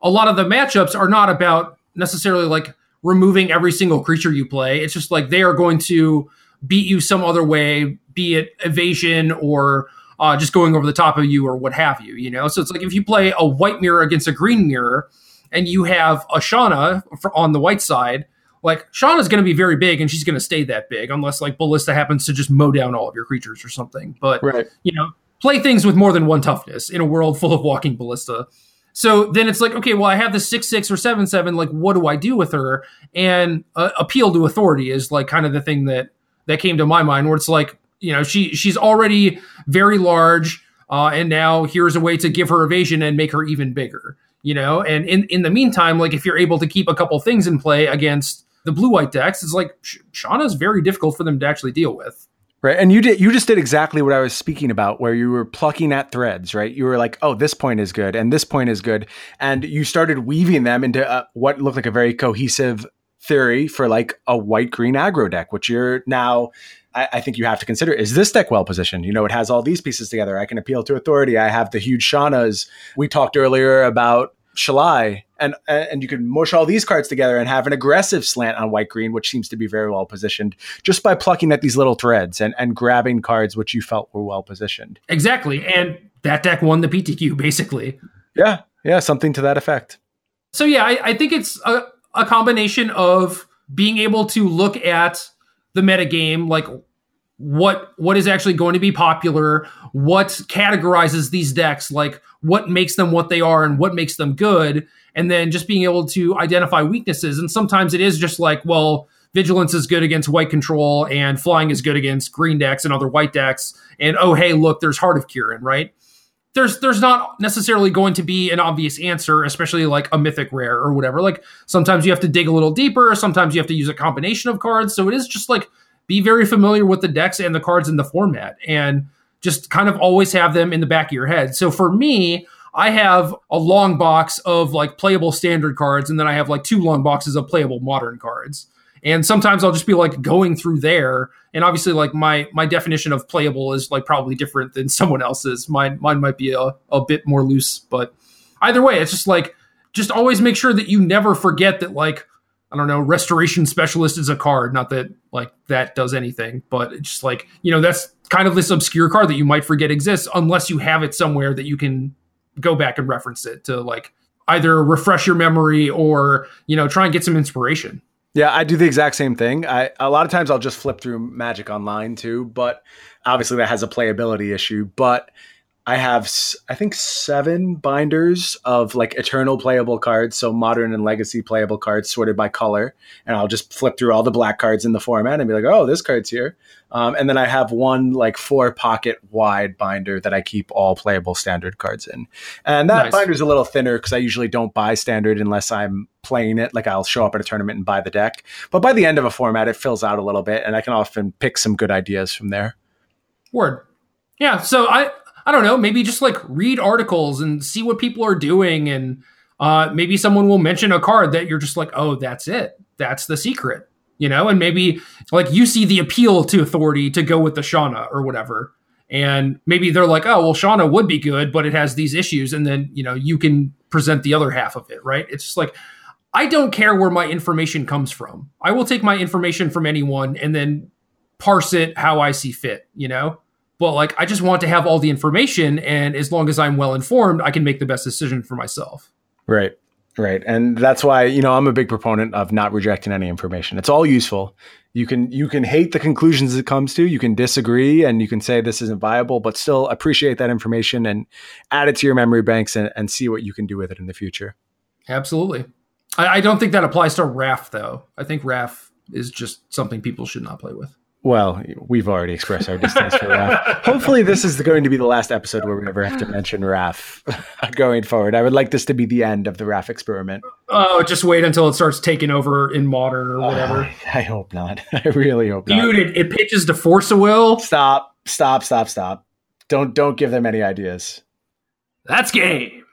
a lot of the matchups are not about necessarily like removing every single creature you play. It's just like they are going to beat you some other way, be it evasion or uh, just going over the top of you or what have you, you know? So it's like if you play a white mirror against a green mirror and you have a Shanna on the white side, like Shanna's going to be very big and she's going to stay that big unless like Ballista happens to just mow down all of your creatures or something. But right. you know, play things with more than one toughness in a world full of walking Ballista. So then it's like, okay, well, I have the six six or seven seven. Like, what do I do with her? And uh, appeal to authority is like kind of the thing that that came to my mind, where it's like, you know, she she's already very large, uh, and now here's a way to give her evasion and make her even bigger. You know, and in in the meantime, like if you're able to keep a couple things in play against the blue white decks, it's like Sh- Shanna's very difficult for them to actually deal with. Right. And you did you just did exactly what I was speaking about where you were plucking at threads, right? You were like, "Oh, this point is good and this point is good." And you started weaving them into uh, what looked like a very cohesive theory for like a white green aggro deck, which you're now I, think you have to consider is this deck well positioned? You know, it has all these pieces together. I can appeal to authority. I have the huge Shannas. We talked earlier about Shalai, and uh, and you can mush all these cards together and have an aggressive slant on white green, which seems to be very well positioned, just by plucking at these little threads and and grabbing cards which you felt were well positioned. Exactly, and that deck won the PTQ [laughs] basically. Yeah, yeah, something to that effect. So yeah, I, I think it's a, a combination of being able to look at the meta game, like what what is actually going to be popular, what categorizes these decks, like what makes them what they are and what makes them good, and then just being able to identify weaknesses. And sometimes it is just like, well, vigilance is good against white control, and flying is good against green decks and other white decks. And oh, hey, look, there's Heart of Kiran, right? There's there's not necessarily going to be an obvious answer, especially like a mythic rare or whatever. Like sometimes you have to dig a little deeper, sometimes you have to use a combination of cards. So it is just like be very familiar with the decks and the cards in the format and just kind of always have them in the back of your head. So for me, I have a long box of like playable standard cards, and then I have like two long boxes of playable modern cards. And sometimes I'll just be like going through there. And obviously, like my my definition of playable is like probably different than [laughs] someone else's. Mine mine might be a, a bit more loose, but either way, it's just like just always make sure that you never forget that like I don't know, restoration specialist is a card. Not that like that does anything, but it's just like, you know, that's kind of this obscure card that you might forget exists unless you have it somewhere that you can go back and reference it to like either refresh your memory or, you know, try and get some inspiration. Yeah, I do the exact same thing. I a lot of times I'll just flip through Magic Online too, but obviously that has a playability issue, but I have, I think, seven binders of like eternal playable cards, so modern and legacy playable cards sorted by color, and I'll just flip through all the black cards in the format and be like, "Oh, this card's here," um, and then I have one like four pocket wide binder that I keep all playable standard cards in, and that nice. binder's a little thinner because I usually don't buy standard unless I'm playing it. Like I'll show up at a tournament and buy the deck, but by the end of a format, it fills out a little bit, and I can often pick some good ideas from there. Word. Yeah, so I I don't know, maybe just like read articles and see what people are doing. And uh, maybe someone will mention a card that you're just like, oh, that's it. That's the secret, you know? And maybe like you see the appeal to authority to go with the Shanna or whatever. And maybe they're like, oh, well, Shanna would be good, but it has these issues. And then, you know, you can present the other half of it, right? It's just like, I don't care where my information comes from. I will take my information from anyone and then parse it how I see fit, you know? But like I just want to have all the information and as long as I'm well informed, I can make the best decision for myself. Right. Right. And that's why, you know, I'm a big proponent of not rejecting any information. It's all useful. You can you can hate the conclusions it comes to, you can disagree and you can say this isn't viable, but still appreciate that information and add it to your memory banks and, and see what you can do with it in the future. Absolutely. I, I don't think that applies to Raff though. I think Raff is just something people should not play with. Well, we've already expressed our distaste for Raff. Hopefully, this is going to be the last episode where we ever have to mention Raff [laughs] going forward. I would like this to be the end of the Raff experiment. Oh, just wait until it starts taking over in modern or whatever. Uh, I hope not. [laughs] I really hope not. Dude, it, it pitches to Force of Will. Stop! Stop! Stop! Stop! Don't don't give them any ideas. That's game.